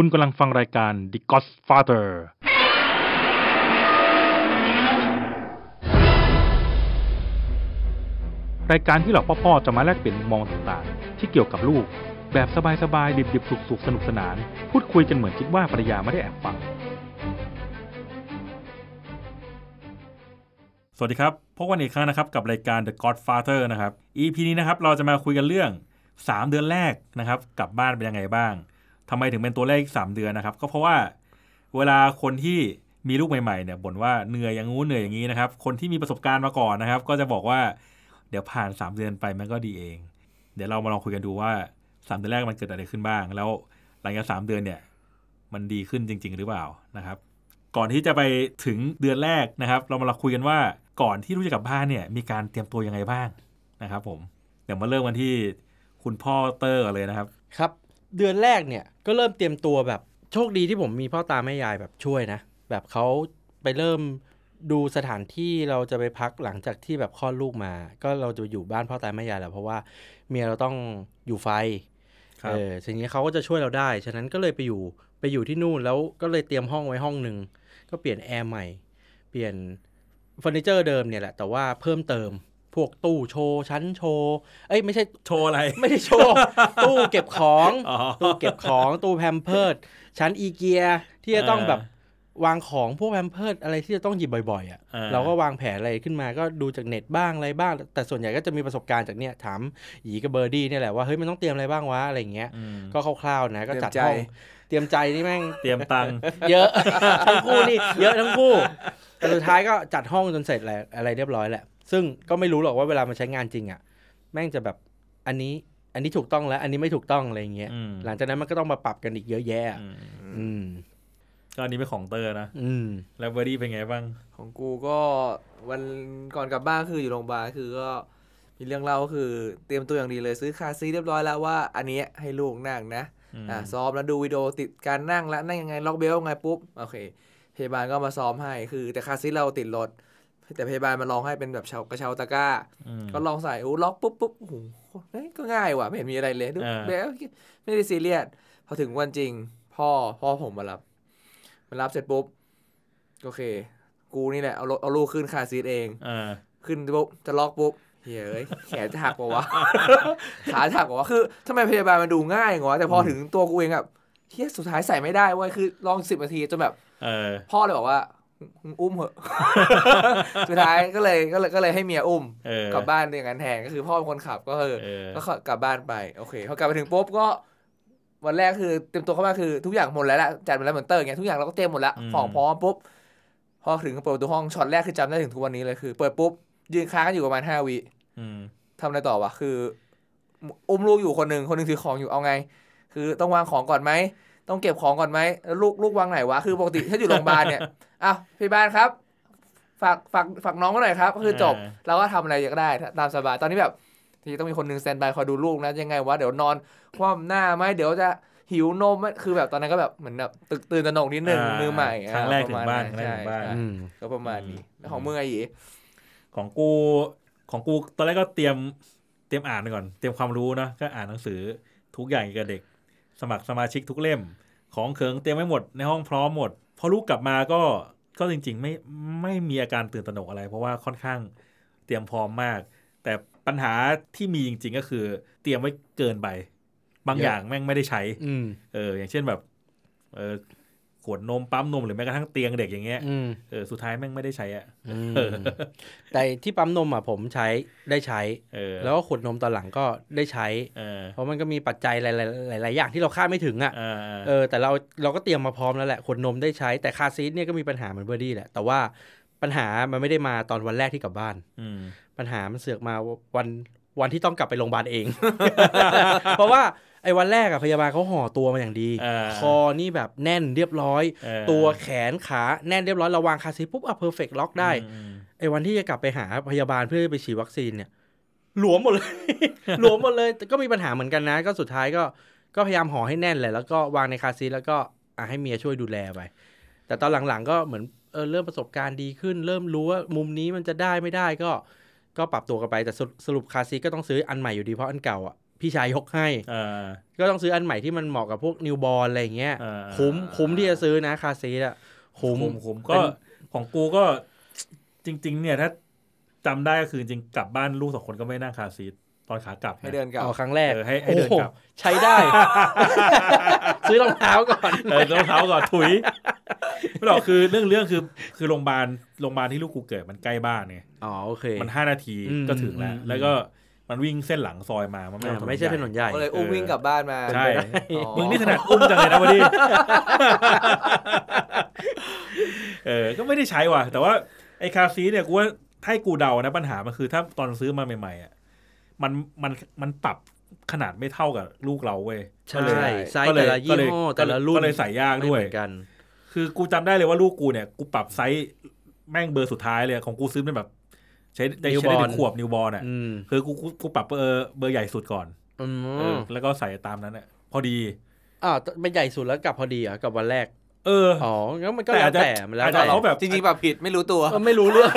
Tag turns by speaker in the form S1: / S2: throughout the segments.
S1: คุณกำลังฟังรายการ The Godfather รายการที่เหล่าพ่อๆจะมาแลกเปลี่ยนมุมมองต่างๆ ที่เกี่ยวกับลูก แบบสบายๆ ดิบๆ สุกๆ สนุกสนาน พูดคุยกันเหมือนคิดว่าภรรยาไม่ได้แอบฟัง สวัสดีครับ พบกันอีกครั้งนะครับกับรายการ The Godfather นะครับ EP นี้นะครับเราจะมาคุยกันเรื่อง 3 เดือนแรกนะครับกลับบ้านเป็นยังไงบ้าง ทำไมถึงเป็นตัวเลข3เดือนนะครับ ก็เพราะว่าเวลาคนที่มีลูกใหม่ๆเนี่ยบ่นว่าเหนื่อยอย่างงู้นเหนื่อยอย่างนี้นะครับ คนที่มีประสบการณ์มาก่อนนะครับ ก็จะบอกว่าเดี๋ยวผ่าน 3 เดือนไปมันก็ดีเอง เดี๋ยวเรามาลองคุยกันดูว่า 3 เดือนแรกมันเกิดอะไรขึ้นบ้าง แล้วหลังจาก3เดือนเนี่ยมันดีขึ้นจริง ๆ หรือเปล่านะครับ ก่อนที่จะไปถึงเดือนแรกนะครับ เรามาลองคุยกันว่าก่อนที่ลูกจะกลับบ้านเนี่ยมีการเตรียมตัวยังไงบ้างนะครับ ผมเดี๋ยวมาเริ่มกันที่คุณพ่อเตอร์ก่อนเลยนะครับ
S2: ครับ เดือนแรกเนี่ยก็เริ่มเตรียมตัวแบบโชคดีที่ผมมีพ่อตาแม่ยายแบบช่วยนะ แบบเขาไปเริ่มดูสถานที่เราจะไปพักหลังจากที่แบบคลอดลูกมา ก็เราจะอยู่บ้านพ่อตาแม่ยายแหละเพราะว่าเมียเราต้องอยู่ไฟ
S1: ครับ
S2: เออทีนี้เขาก็จะช่วยเราได้ ฉะนั้นก็เลยไปอยู่ไปอยู่ที่นู่นแล้วก็เลยเตรียมห้องไว้ห้องหนึ่งก็เปลี่ยนแอร์ใหม่ เปลี่ยนเฟอร์นิเจอร์เดิมเนี่ยแหละแต่ว่าเพิ่มเติม พวกตู้โชว์ชั้นโชว์เอ้ยไม่ใช่
S1: โชว์อะไร
S2: ไม่ได้โชว์ ตู้เก็บของ
S1: อ๋อ
S2: ตู้เก็บของตู้ Pampers ชั้นอีเกียที่จะต้อง
S1: เออ
S2: แบบวางของพวก Pampers อะไรที่จะต้องหยิบบ่อยๆอะ
S1: เออ
S2: เราก็วางแผนอะไรขึ้นมาก็ดูจากเน็ตบ้างอะไรบ้าง แต่ส่วนใหญ่ก็จะมีประสบการณ์จากเนี่ยถามหยีกับเบอร์ดี้เนี่ยแหละว่าเฮ้ยมันต้องเตรียมอะไรบ้างวะอะไรอย่างเงี้ย
S1: อืม
S2: ก็คร่าวๆนะก็จัด
S3: เตรียมใจ
S2: ห้องเตรียมใจนี่แม่ง
S1: เตรียมตังค์
S2: เยอะทั้งคู่นี่เยอะทั้งคู่แต่สุดท้ายก็จัดห้องจนเสร็จแล้วอะไรเรียบร้อยแหละ ซึ่งก็ไม่รู้หรอกว่าเวลามันใช้งานจริงอะ แม่งจะแบบอันนี้ อันนี้ถูกต้องแล้ว อันนี้ไม่ถูกต้องอะไรอย่างเงี้ย
S1: อืม
S2: หลังจากนั้นมันก็ต้องมาปรับกันอีกเยอะแยะอะ
S1: อืม
S2: อืม
S1: ก็อันนี้เป็นของเตอร์นะ
S2: อืม
S1: แล้วเบอร์ดี้เป็นไงบ้าง
S3: ของกูก็วันก่อนกลับบ้านคืออยู่โรงพยาบาลคือก็มีเรื่องเล่าก็คือเตรียมตัวอย่างดีเลยซื้อ car seat เรียบร้อยแล้วว่า อันนี้ให้ลูกนั่งนะ
S1: อืม
S3: อ่าซ้อมแล้วดูวิดีโอติดการนั่งแล้วนั่งยังไงล็อก belt ยังไงปุ๊บโอเคพยาบาลก็มาซ้อมให้คือแต่ car seat เราติดรถ แต่พยาบาลมาลองให้เป็นแบบเชากระเช้าตะกร้า
S1: อืม
S3: ก็ลองใส่โอ้ล็อกปุ๊บปุ๊บโอ้โหเฮ้ยก็ง่ายว่ะไม่เห็นมีอะไรเลยดู
S1: อ่า
S3: เลยไม่ได้ซีเรียสพอถึงวันจริง พ่อพ่อผมมารับมารับเสร็จปุ๊บโอเค กูนี่แหละเอารถเอาลูกขึ้น car seat เอง
S1: อ่า
S3: ขึ้นปุ๊บจะล็อกปุ๊บเฮ้ยเอ้ยแขนจะหักปะวะขาจะหักปะวะคือทำไมพยาบาลมันดูง่ายงวะแต่พอถึงตัวกูเองแบบเฮียสุดท้ายใส่ไม่ได้เว้ยคือลองสิบนาทีจนแบบ
S1: เออ
S3: พ่อเลยบอกว่ามึง อุ้มเหอะ สุดท้ายก็เลยก็เลยก็เลยให้เมียอุ้ม
S1: เออก
S3: ลับบ้านอย่างนั้นแทนก็คือพ่อเป็นคนขับก็คือ
S1: เออ
S3: ก็กลับบ้านไปโอเคพอกลับไปถึงปุ๊บก็วันแรกคือเตรียมตัวเข้ามาคือทุกอย่างหมดแล้วแหละจัดหมดแล้วเหมือนเตอร์ไงทุกอย่างเราก็เตรียมหมดแล้วของพร้อมปุ๊บพอถึงเปิดประตูห้องช็อตแรกคือจำได้ถึงทุกวันนี้เลยคือ เปิดปุ๊บยืนค้างกันอยู่ประมาณห้าวิ
S1: อืม
S3: ทำอะไรต่อวะคือ อุ้มลูกอยู่คนหนึ่งคนหนึ่งถือของอยู่เอาไง คือต้องวางของก่อนไหม ต้องเก็บของก่อนไหมแล้วลูกลูกวางไหนวะ คือปกติถ้าอยู่โรงพยาบาลเนี่ยอ้าวพยาบาลครับ ฝากฝากฝากน้องมาหน่อยครับก็คือจบเราก็ทำอะไรก็ได้ตามสบายตอนนี้แบบ ที่ต้องมีคนหนึ่งสแตนบายคอยดูลูกนะยังไงวะเดี๋ยวนอนคว่ำหน้าไหมเดี๋ยวจะหิวนมไหมคือแบบตอนนั้นก็แบบเหมือนแบบตึกตื่นตระหนกนิดนึง
S1: อ่า
S3: มือใหม่
S1: ครั้งแรก
S3: อ่
S1: ถึงบ้านครั้งแรก
S3: ใช่
S1: ถึงบ้าน
S3: ใช่
S2: อืม
S3: ก็ประมาณนี้แล้วของมึงไอ้หยี
S1: ของกูของกูตอนแรกก็เตรียมเตรียมอ่านไปก่อน เตรียมความรู้นะก็อ่านหนังสือทุกอย่างเกี่ยวกับเด็ก สมัครสมาชิกทุกเล่ม ของเขิงเตรียมไว้หมดในห้องพร้อมหมด พอลูกกลับมาก็ก็จริง ๆ ไม่ไม่มีอาการตื่นตระหนกอะไร เพราะว่าค่อนข้างเตรียมพร้อมมาก แต่ปัญหาที่มีจริง ๆ ก็คือ เตรียมไว้เกินไป บาง
S2: เยอะ
S1: อย่างแม่งไม่ได้ใช้
S2: อืม
S1: เออ อย่างเช่นแบบเออ ขวดนมปั๊มนมหรือแม้กระทั่งเตียงเด็กอย่างเงี้ย
S2: อืม
S1: เออสุดท้ายแม่งไม่ได้ใช้อะ
S2: อืม
S1: เออ
S2: แต่ที่ปั๊มนมอะผมใช้ได้ใช้
S1: เออ
S2: แล้วก็ขวดนมตอนหลังก็ได้ใช้
S1: เออ
S2: เพราะมันก็มีปัจจัยหลายๆหลายๆอย่างที่เราคาดไม่ถึงอะ
S1: เออ
S2: เออแต่เราเราก็เตรียมมาพร้อมแล้วแหละขวดนมได้ใช้แต่คาร์ซีทเนี่ยก็มีปัญหาเหมือนเบอร์ดี้แหละแต่ว่าปัญหามันไม่ได้มาตอนวันแรกที่กลับบ้าน
S1: อืม
S2: ปัญหามันเสือกมาวันวันที่ต้องกลับไปโรงพยาบาลเอง เพราะว่า ไอ้วันแรกอะพยาบาลเขาห่อตัวมาอย่างดี
S1: อ่า
S2: คอนี่แบบแน่นเรียบร้อย
S1: เออ
S2: ตัวแขนขาแน่นเรียบร้อยเราวางคาร์ซีทปุ๊บอะ perfect ล็อกได้
S1: อืม
S2: ไอ้วันที่จะกลับไปหาพยาบาลเพื่อไปฉีดวัคซีนเนี่ย หลวมหมดเลย หลวมหมดเลยแต่ก็มีปัญหาเหมือนกันนะ ก็สุดท้ายก็ก็พยายามห่อให้แน่นแหละแล้วก็วางในคาร์ซีทแล้วก็อะให้เมียช่วยดูแลไปแต่ตอนหลังๆ ก็เหมือนเออเริ่มประสบการณ์ดีขึ้น เริ่มรู้ว่ามุมนี้มันจะได้ไม่ได้ก็ ก็ปรับตัวกันไปแต่สรุปสรุปคาร์ซีทก็ต้องซื้ออันใหม่อยู่ดีเพราะอันเก่าอะ พี่ชายยกให้
S1: เออ
S2: ก็ต้องซื้ออันใหม่ที่มันเหมาะกับพวก newborn อะไรอย่างเงี้ย
S1: เออ
S2: คุ้มคุ้มที่จะซื้อนะคาร์ซีทอะคุ้ม
S1: คุ้มคุ้มก็
S2: เป็น
S1: ของกูก็จริง ๆ เนี่ยถ้าจำได้ก็คือจริงๆกลับบ้านลูกสองคนก็ไม่นั่งคาร์ซีทตอนขากลับอะ
S3: ให้เดินกลับ
S2: เอาครั้งแรก
S1: เออให้ให้เดินกลับ
S2: โอ้โหใช้ได้ ซื้อรองเท้าก่อน
S1: เออรองเท้าก่อนถุยไม่หรอกคือเรื่องเรื่องคือคือโรงพยาบาลโรงพยาบาลที่ลูกกูเกิดมันใกล้บ้านไง
S2: อ๋อโอเค
S1: มันห้านาที
S2: อืม
S1: ก็ถึงแล้ว
S2: อืม
S1: แล้วก็ มันวิ่งเส้นหลังซอยมา มัน
S2: อ่า
S1: ไม่
S2: ไม่ใช่ถนนใหญ่
S3: ก็เลยอุ้มวิ่งกลับบ้านมา
S1: ใช่
S3: อ๋อ
S1: มึงนี่ถนัดอุ้มจังเลยนะวันนี้เออ ก็ไม่ได้ใช้ว่ะ แต่ว่าไอ้คาร์ซีทเนี่ยกูว่าถ้าให้กูเดานะปัญหามันคือ ถ้าตอนซื้อมาใหม่ๆอะ มันมันมันปรับขนาดไม่เท่ากับลูกเราเว้ย
S2: ใช่
S1: ก็เลย
S2: ไซส์
S1: ก็เล
S2: แต่ละยี่ห้อ
S1: ก็เลย
S2: แต่ละรุ่น
S1: ก็เลยใส่ยาก
S2: ไม่
S1: ด้วย
S2: เหมือนกัน
S1: คือกูจำได้เลยว่าลูกกูเนี่ย กูปรับไซส์แม่งเบอร์สุดท้ายเลยของกูซื้อเป็นแบบ ใช้ได้ใช้ได้ถึ
S2: Newborn
S1: งขวบนิวบอลอะ
S2: อืม
S1: คือกูกูกูปรับเบอร์เบอร์ใหญ่สุดก่อน
S2: อื
S1: เออ
S2: ม
S1: แล้วก็ใส่ตามนั้นอะพอดี
S2: อ้าวเป็นใหญ่สุดแล้วกลับพอดีเหรอะกับวันแรก
S1: เออ
S2: อ๋องั้นมันก็
S1: แต่
S2: แล้
S1: อาจ
S2: ว
S1: จะ
S2: แต่มันแล้ว
S1: อาจจะ
S2: แต่
S1: เขาแบบ
S3: จริงๆปรับผิดไม่รู้ตัว
S2: เออไม่รู้เรื่อง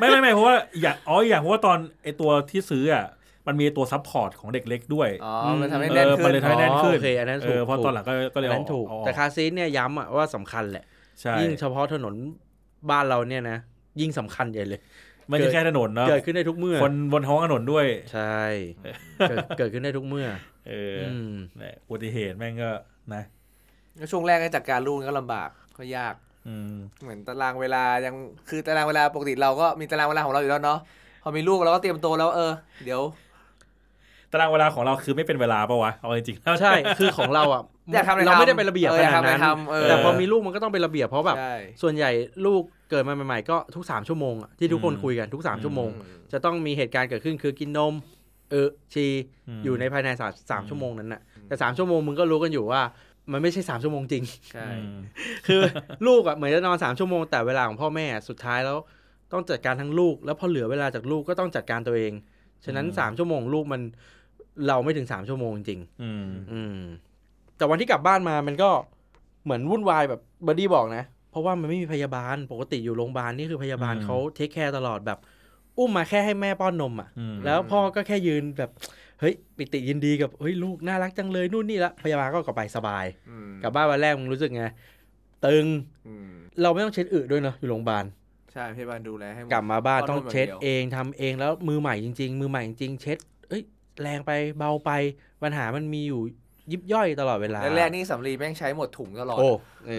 S1: ไม่ไม่ไม่เพราะว่าอย่างอ๋ออย่างเพราะว่าตอนไอตัวที่ซื้ออะมันมีตัวซัพพอร์ตของเด็กเล็กด้วย
S3: อ๋อ มันทำให้
S1: เอ
S3: แน่น
S1: อ
S3: ขึ้
S1: มัน
S3: น
S1: เลยทำให้แน่นขึ้น
S2: โอเค อันนั้น
S1: เอ
S2: ถูก
S1: อเพราะตอนหลังก็ก็เลย
S2: อันนั้นถูก
S1: เอา
S2: แต่คาร์ซีทเนี่ยย้ำอะว่าสำคัญแหละ
S1: ใช่
S2: ยิ่งเฉพาะถนนบ้านเราเนี่ยนะ ยิ่งสำคัญใหญ่เลย
S1: ไม่ใช่แค่ถนนเนาะ
S2: เกิดขึ้นได้ทุกเมื่อ
S1: คนบนท้องถนนด้วย
S2: ใช่เกิดเกิดขึ้นได้ทุกเมื่อ
S1: เออ
S2: อืม
S1: แหละอุบัติเหตุแม่งก็นะ
S3: ช่วงแรกก็จัดการลูกก็ลำบากก็ยาก
S1: อืม
S3: เหมือนตารางเวลายังคือตารางเวลาปกติเราก็มีตารางเวลาของเราอยู่แล้วเนาะพอมีลูกเราก็เตรียมตัวแล้วเออ เดี๋ยว
S1: ตารางเวลาของเราคือไม่เป็นเวลาปะวะเอาจริงๆแล้ว
S2: ใช่ คือของเราอะ
S3: อยากทำอะไร
S2: เราไม่
S3: ทำ
S2: ได้เป็นระเบียบ
S3: เออ
S2: ข
S3: อยาก
S2: นาด
S3: ทำอะไร
S2: นั้น
S3: ทำเออ
S2: แต่พอมีลูกมันก็ต้องเป็นระเบียบเพราะแบบ
S3: ใช่
S2: ส่วนใหญ่ลูก เกิดมาใหม่ๆก็ทุกสามชั่วโมงอะที่ทุกคน
S1: อืม
S2: คุยกันทุกสามชั่วโมง
S3: อืม
S2: จะต้องมีเหตุการณ์เกิดขึ้นคือกินนม เออชี
S1: ม
S2: อยู่ในภายในสามสาม
S1: อืม
S2: ชั่วโมงนั้นน่ะแต่สามชั่วโมงมึงก็รู้กันอยู่ว่า มันไม่ใช่สามชั่วโมงจริง
S3: ใช่
S1: อืม
S2: คือลูกอะเหมือนจะนอนสามชั่วโมงแต่เวลาของพ่อแม่อะสุดท้ายแล้วต้องจัดการทั้งลูก แล้วพอเหลือเวลาจากลูกก็ต้องจัดการตัวเอง ฉะนั้นสามชั่วโมงลูกมันเราไม่ถึงสามชั่วโมงจริง
S1: อืม
S2: อืมแต่วันที่กลับบ้านมามันก็เหมือนวุ่นวายแบบเบอร์ดี้บอกนะเพ ราะว่ามันไม่มีพยาบาลปกติอยู่โรงพยาบาลนี่คือพยาบาล
S1: อืม
S2: เขา take care ตลอดแบบ อุ้มมาแค่ให้แม่ป้อนนมอะ
S1: อืม
S2: แล้วพ่อก็แค่ยืนแบบเฮ้ยปิติยินดีกับเฮ้ยลูกน่ารักจังเลยนู่นนี่ละพยาบาลก็กลับไปสบาย
S3: อืม
S2: กลับบ้านวันแรกมึงรู้สึกไงตึง
S3: อืม
S2: เราไม่ต้องเช็ดอึด้วยเนอะอยู่โรงพยาบาล
S3: ใช่พยาบาลดูแลให้หมด
S2: กลับมาบ้าน
S3: ป้อนนม
S2: ต้องเช็ด
S3: อย่างเดียว
S2: เองทำเองแล้วมือใหม่จริง ๆ มือใหม่จริงๆเช็ด เอ้ย แรงไปเบาไปปัญหามันมีอยู่ ยิบย่อยตลอดเวลา
S3: แรกๆนี่สำลีแม่งใช้หมดถุงตลอด
S2: โอ้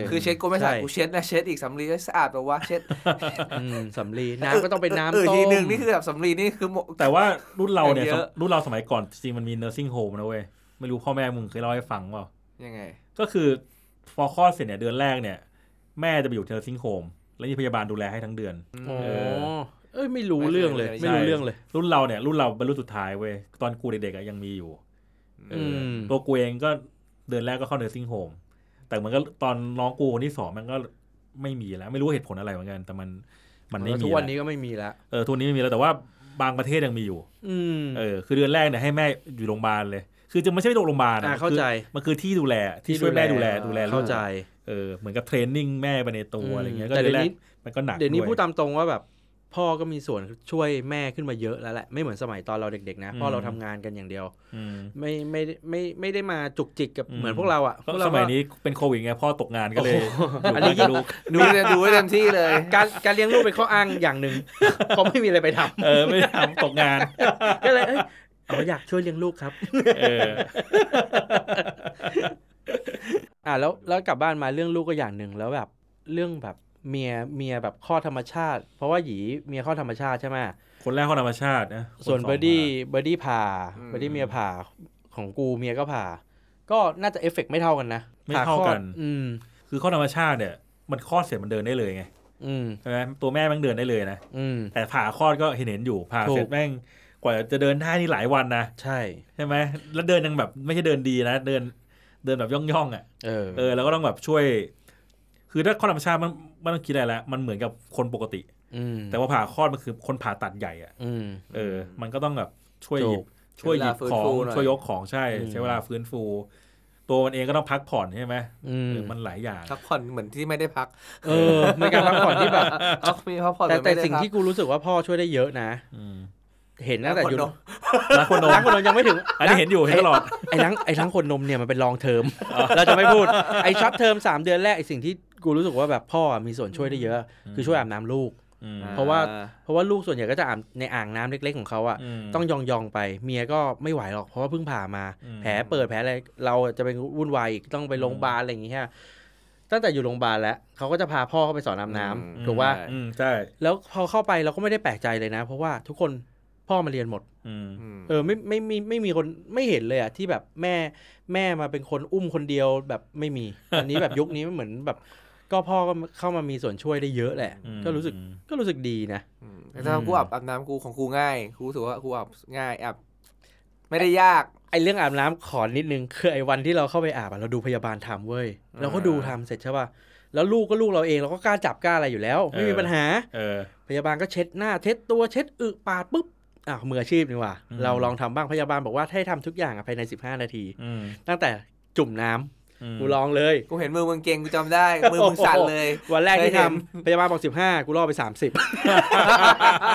S3: คือเช็ดก็ไม่สะอาด
S2: ใช่
S3: กูเช็ดนะเช็ดอีกสำลีก็สะอาดแปลว่าเช็ด
S2: อืมสำลีน้ำก็ต้องเป็นน้ำ
S3: เออ
S2: ต้ม
S3: ทีหนึ่งนี่คือแบบสำลีนี่คือหมด
S1: แต่ว่ารุ่นเราเนี่ย
S3: เยอะ
S1: รุ่นเราสมัยก่อนจริงๆมันมี nursing home นะเว้ยไม่รู้พ่อแม่มึงเคยเล่าให้ฟังเปล่า
S3: ยังไง
S1: ก็คือพอคลอดเสร็จเนี่ยเดือนแรกเนี่ย แม่จะไปอยู่ nursing home แล้วมีพยาบาลดูแลให้ทั้งเดือน
S2: อ๋อ
S1: เออ
S2: เอ้ยไม่รู้เรื่องเลย
S3: ไม่เคย
S2: ไม่รู้เรื่องเลย
S1: รุ่นเราเนี่ยรุ่นเราเป็นรุ่นสุดท้ายเว้ยตอนกูเด็กๆอะยังมีอยู่เอออ
S2: ม
S1: ตัวกูเองก็เดือนแรกก็เข้า nursing home แต่มันก็ตอนน้องกูคนที่สองมันก็ไม่มีแล้ว ไม่รู้เหตุผลอะไรเหมือนกัน แต่มันมันไม่มี
S2: ทุกวัน
S1: แล้ว
S2: นี้ก็ไม่มีแล้ว
S1: เออทุกวันนี้ไม่มีแล้วแต่ว่าบางประเทศยังมีอยู่
S2: อืม
S1: เออ คือเดือนแรกเนี่ยให้แม่อยู่โรงพยาบาลเลย คือจะไม่ใช่โรงพยาบาล
S2: อ่า
S1: อะ
S2: เข้าใจ
S1: มันคือที่ดูแลที่ช่วยแม่ดูแลดูแลลู
S2: เข้ากใจ
S1: เออ เหมือนกับเทรนนิ่งแม่ไปในตัวอะไรเงี้ย ก็
S2: แต่
S1: เดื
S2: เดี๋
S1: อยนแรก
S2: วนี้
S1: มันก็หนัก
S2: เดี๋ยวนี้
S1: ด้
S2: พูดตามตรงว่าแบบ พ่อก็มีส่วนช่วยแม่ขึ้นมาเยอะแล้วแหละไม่เหมือนสมัยตอนเราเด็กๆนะ
S1: อืม
S2: พ่อเราทำงานกันอย่างเดียว
S1: อืม
S2: ไม่ไม่ไม่ไม่ได้มาจุกจิกกับ
S1: อืม
S2: เหมือนพวกเราอะ
S1: ก็
S2: พวกเรา
S1: สมัยนี้เป็นโควิดไงพ่อตกงานก็เลย
S2: อันนี้
S1: อยู่
S2: ยิ่ง
S1: บ้านกับลูก
S3: ดูเลยดูให้เต็มที่เลย
S2: การการเลี้ยงลูกเป็นข้ออ้างอย่างหนึ่งเพราะไม่มีอะไรไปทำ
S1: เออไม่ได้ทำตกงาน
S2: ก็เลยเอ้ยเอาอยากช่วยเลี้ยงลูกครับ
S1: เออ
S2: อ่าแล้วแล้วกลับบ้านมาเรื่องลูกก็อย่างหนึ่งแล้วแบบเรื่องแบบ เมียเมียแบบคลอดธรรมชาติ เพราะว่าหยีเมียคลอดธรรมชาติใช่ไหม
S1: คนแรกเขาธรรมชาตินะ
S2: ส่วน
S1: ของ
S2: เบอร์ดี้
S1: มา
S2: เบอร์ดี้ผ่า
S3: อืม
S2: เบอร์ดี้เมียผ่าของกูเมียก็ผ่า ก็น่าจะเอฟเฟกต์ไม่เท่ากันนะ
S1: ไม่เท่ากัน
S2: ผ่คลอดอืม
S1: คือคลอดธรรมชาติเนี่ย มันคลอดเสร็จมันเดินได้เลยไง
S2: อืม
S1: ใช่ไหมตัวแม่มันเดินได้เลยนะ
S2: อืม
S1: แต่ผ่าคลอดก็เห็นเห็นอยู่ผ่า
S2: ถูก
S1: เสร็จแม่งกว่าจะเดินได้นี่หลายวันนะ
S2: ใช่
S1: ใช่ไหมแล้วเดินยังแบบไม่ใช่เดินดีนะเดินเดินแบบย่องย่องๆอะ
S2: เออ
S1: เออแล้วก็ต้องแบบช่วย คือถ้าข้อธรรมชาติมัน ไม่ต้องคิดอะไรแล้วมันเหมือนกับคนปกติ
S2: อืม
S1: แต่ว่าผ่าคลอดมันคือคนผ่าตัดใหญ่อะ
S2: อืม
S1: เออ มันก็ต้องแบบช่วยห
S2: ถู
S1: ยิบ
S2: ก
S1: ช่วยหยิบ
S3: ใช้เวลาฟื้น
S1: ของ
S3: ฟูหน่อย
S1: ช่วยยกของใช่
S2: อืม
S1: ใช้เวลาฟื้นฟู ตัวมันเองก็ต้องพักผ่อนใช่ไหม
S2: อืม
S1: เออมันหลายอย่าง
S3: พักผ่อนเหมือนที่ไม่ได้พัก
S2: เออในการพักผ่อนที่แบบ
S3: เอามีพักผ่อน
S2: แต่
S3: เหมือน
S2: แต่
S3: ไม่ได้
S2: สิ่ง
S3: พัก
S2: ที่กูรู้สึกว่าพ่อช่วยได้เยอะนะ
S1: อืม
S2: เห็นตั้งแต่อยู่
S3: ล้างขวดนม
S1: ล้างขวดนม
S2: ล้างคนนมยังไม่ถึง
S1: อันนี้เห็นอยู่เห็นตลอด
S2: ไอ้ล้างไอ้ล้างขวดนมเนี่ยมันเป็น long term เราจะไม่พูดไอ้ short term สามเดือนแรกไอ้สิ่งที่ กูรู้สึกว่าแบบพ่อมีส่วนช่วยได้เยอะ คือช่วยอาบน้ำลูก
S1: อืม
S2: เพราะว่าเพราะว่าลูกส่วนใหญ่ก็จะอาบในอ่างน้ำเล็ก ๆ ของเขาอะ
S1: มัน
S2: ต้องยองยองๆไปเมียก็ไม่ไหวหรอกเพราะว่าเพิ่งผ่ามา
S1: อืม
S2: แผลเปิดแผลอะไรเราจะไปวุ่นวายอีกต้องไปโรงพยาบาลอะไรอย่างเงี้ยตั้งแต่อยู่โรงพยาบาลแล้วเขาก็จะพาพ่อเข้าไปสอนอาบน้ำ
S3: อืม
S2: ถูกว่า
S3: ใช่
S1: อืมใช่
S2: แล้วพอเข้าไปเราก็ไม่ได้แปลกใจเลยนะ เพราะว่าทุกคนพ่อมาเรียนหมด
S1: อืม
S3: อืม
S2: เออไม่ไม่ไม่ไม่มีคนไม่เห็นเลยอะที่แบบแม่แม่มาเป็นคนอุ้มคนเดียวแบบไม่มีอันนี้แบบยุคนี้มันเหมือนแบบ ก็พ่อก็เข้ามามีส่วนช่วยได้เยอะแหละ
S1: อืม
S2: ก็รู้สึกก็รู้สึกดีนะ
S3: อืมแต่ถ้ากูอาบอาบน้ำกูของกูง่ายกูรู้สึกว่ากูอาบง่ายอาบไม่ได้ยาก
S2: ไอเรื่องอาบน้ำขอนิดนึงคือไอวันที่เราเข้าไปอาบอะเราดูพยาบาลทำเว้ยเราก็ดูทำเสร็จใช่ป่ะแล้วลูกก็ลูกเราเองเราก็กล้าจับกล้าอะไรอยู่แล้ว ไม่มีปัญหา
S1: เออ
S2: พยาบาลก็เช็ดหน้าเช็ดตัวเช็ดอึปาดปุ๊บอะมืออาชีพนี่หว่า
S1: อืม
S2: เราลองทำบ้างพยาบาลบอกว่าให้ทำทุกอย่างอะภายใน 15 นาที
S1: อืม
S2: ตั้งแต่จุ่มน้ำ
S1: ม
S2: กูลองเลย
S3: กูเห็นมือมึงเก่งกูจำได้มือมึงสั่นเลย
S2: วันแรกที่
S3: เคยเห็
S2: ทำ
S3: น
S2: พยาบาลบอกสิบห้ากูล่อไปสามสิบ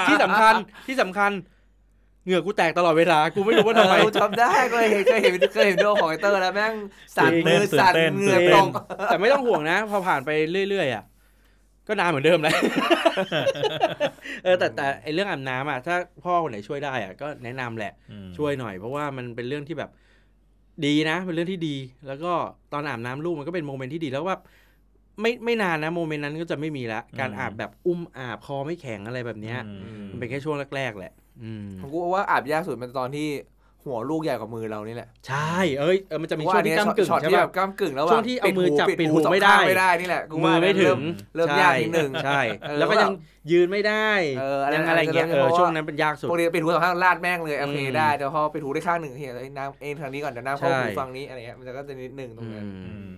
S2: ที่สำคัญที่สำคัญเหงื่อกูแตกตลอดเวลา กูไม่รู้ว่าทำไม
S3: เออกูจำได้เคยเห็นเคยเห็นเคยเห็นวิดีโอของไอเตอร์แล้วแม่งสั่น
S1: ตื่นเต้
S3: มื
S1: น
S3: อสั่น
S1: ตื่นเต้น
S3: เหงื่อ
S1: ตื่นเต้
S3: ต
S1: น
S3: ก
S2: แต่ไม่ต้องห่วงนะ พอผ่านไปเรื่อยๆอะก็นานเหมือนเดิมแหละเออแต่แต่ไอเรื่องอาบน้ำอะถ้าพ่อคนไหนช่วยได้อะก็แนะนำแหละ
S1: อืม
S2: ช่วยหน่อย เพราะว่ามันเป็นเรื่องที่แบบ ดีนะ เป็นเรื่องที่ดี แล้วก็ตอนอาบน้ำลูกมันก็เป็น moment ที่ดีแล้วว่าไม่ไม่นานนะโมเมนต์นั้นก็จะไม่มีละ การอาบแบบอุ้มอาบคอไม่แข็งอะไรแบบเนี้ย
S1: อืม
S2: มันเป็นแค่ช่วงแรกๆแหละอืม
S3: ของกูว่าอาบยากสุดเป็นตอนที่ หัวลูกใหญ่กว่ามือเรานี่แหละ
S2: ใช่เอ้ยเออมันจะมีช่วงที่
S3: เพระ
S2: ก้ามกึ่ง
S3: ช็อต
S2: ใช่
S3: ที่แบ
S2: ป่ะ
S3: บก้ามกึ่งแล้ว
S2: ช่วงที่เอามือจับปิดหู
S3: สง
S2: ไม่ได้
S3: ข้างไม่ได้นี่แหละกู
S2: มื
S3: ว่า
S2: อไม่ถึง
S3: เริ่มเริ่มยากนิดนึง
S2: ใช่
S3: เออ
S2: แล้วก็ยังยืนไม่ได้
S3: เอออะไร
S2: ยังอะไรเงี้ย
S3: อะไร
S2: เออ
S3: เพราะว่า
S2: ช่วงนั้นเป็นยากสุด
S3: ปกติปิดหูสองข้างลาดแม่งเลยโอเค
S2: อืม
S3: ได้แต่พอปิดหูได้ข้างหนึ่งเฮ้ยเอ้ยน้ำเอ็นทางนี้ก่อนเดี๋ยวน้ำเข้า
S2: ใช่
S3: หูฝั่งนี้อะไรเงี้ยมันจะก็จะนิดนึงตรงนั้น
S2: อื
S1: อื
S2: ม
S1: ม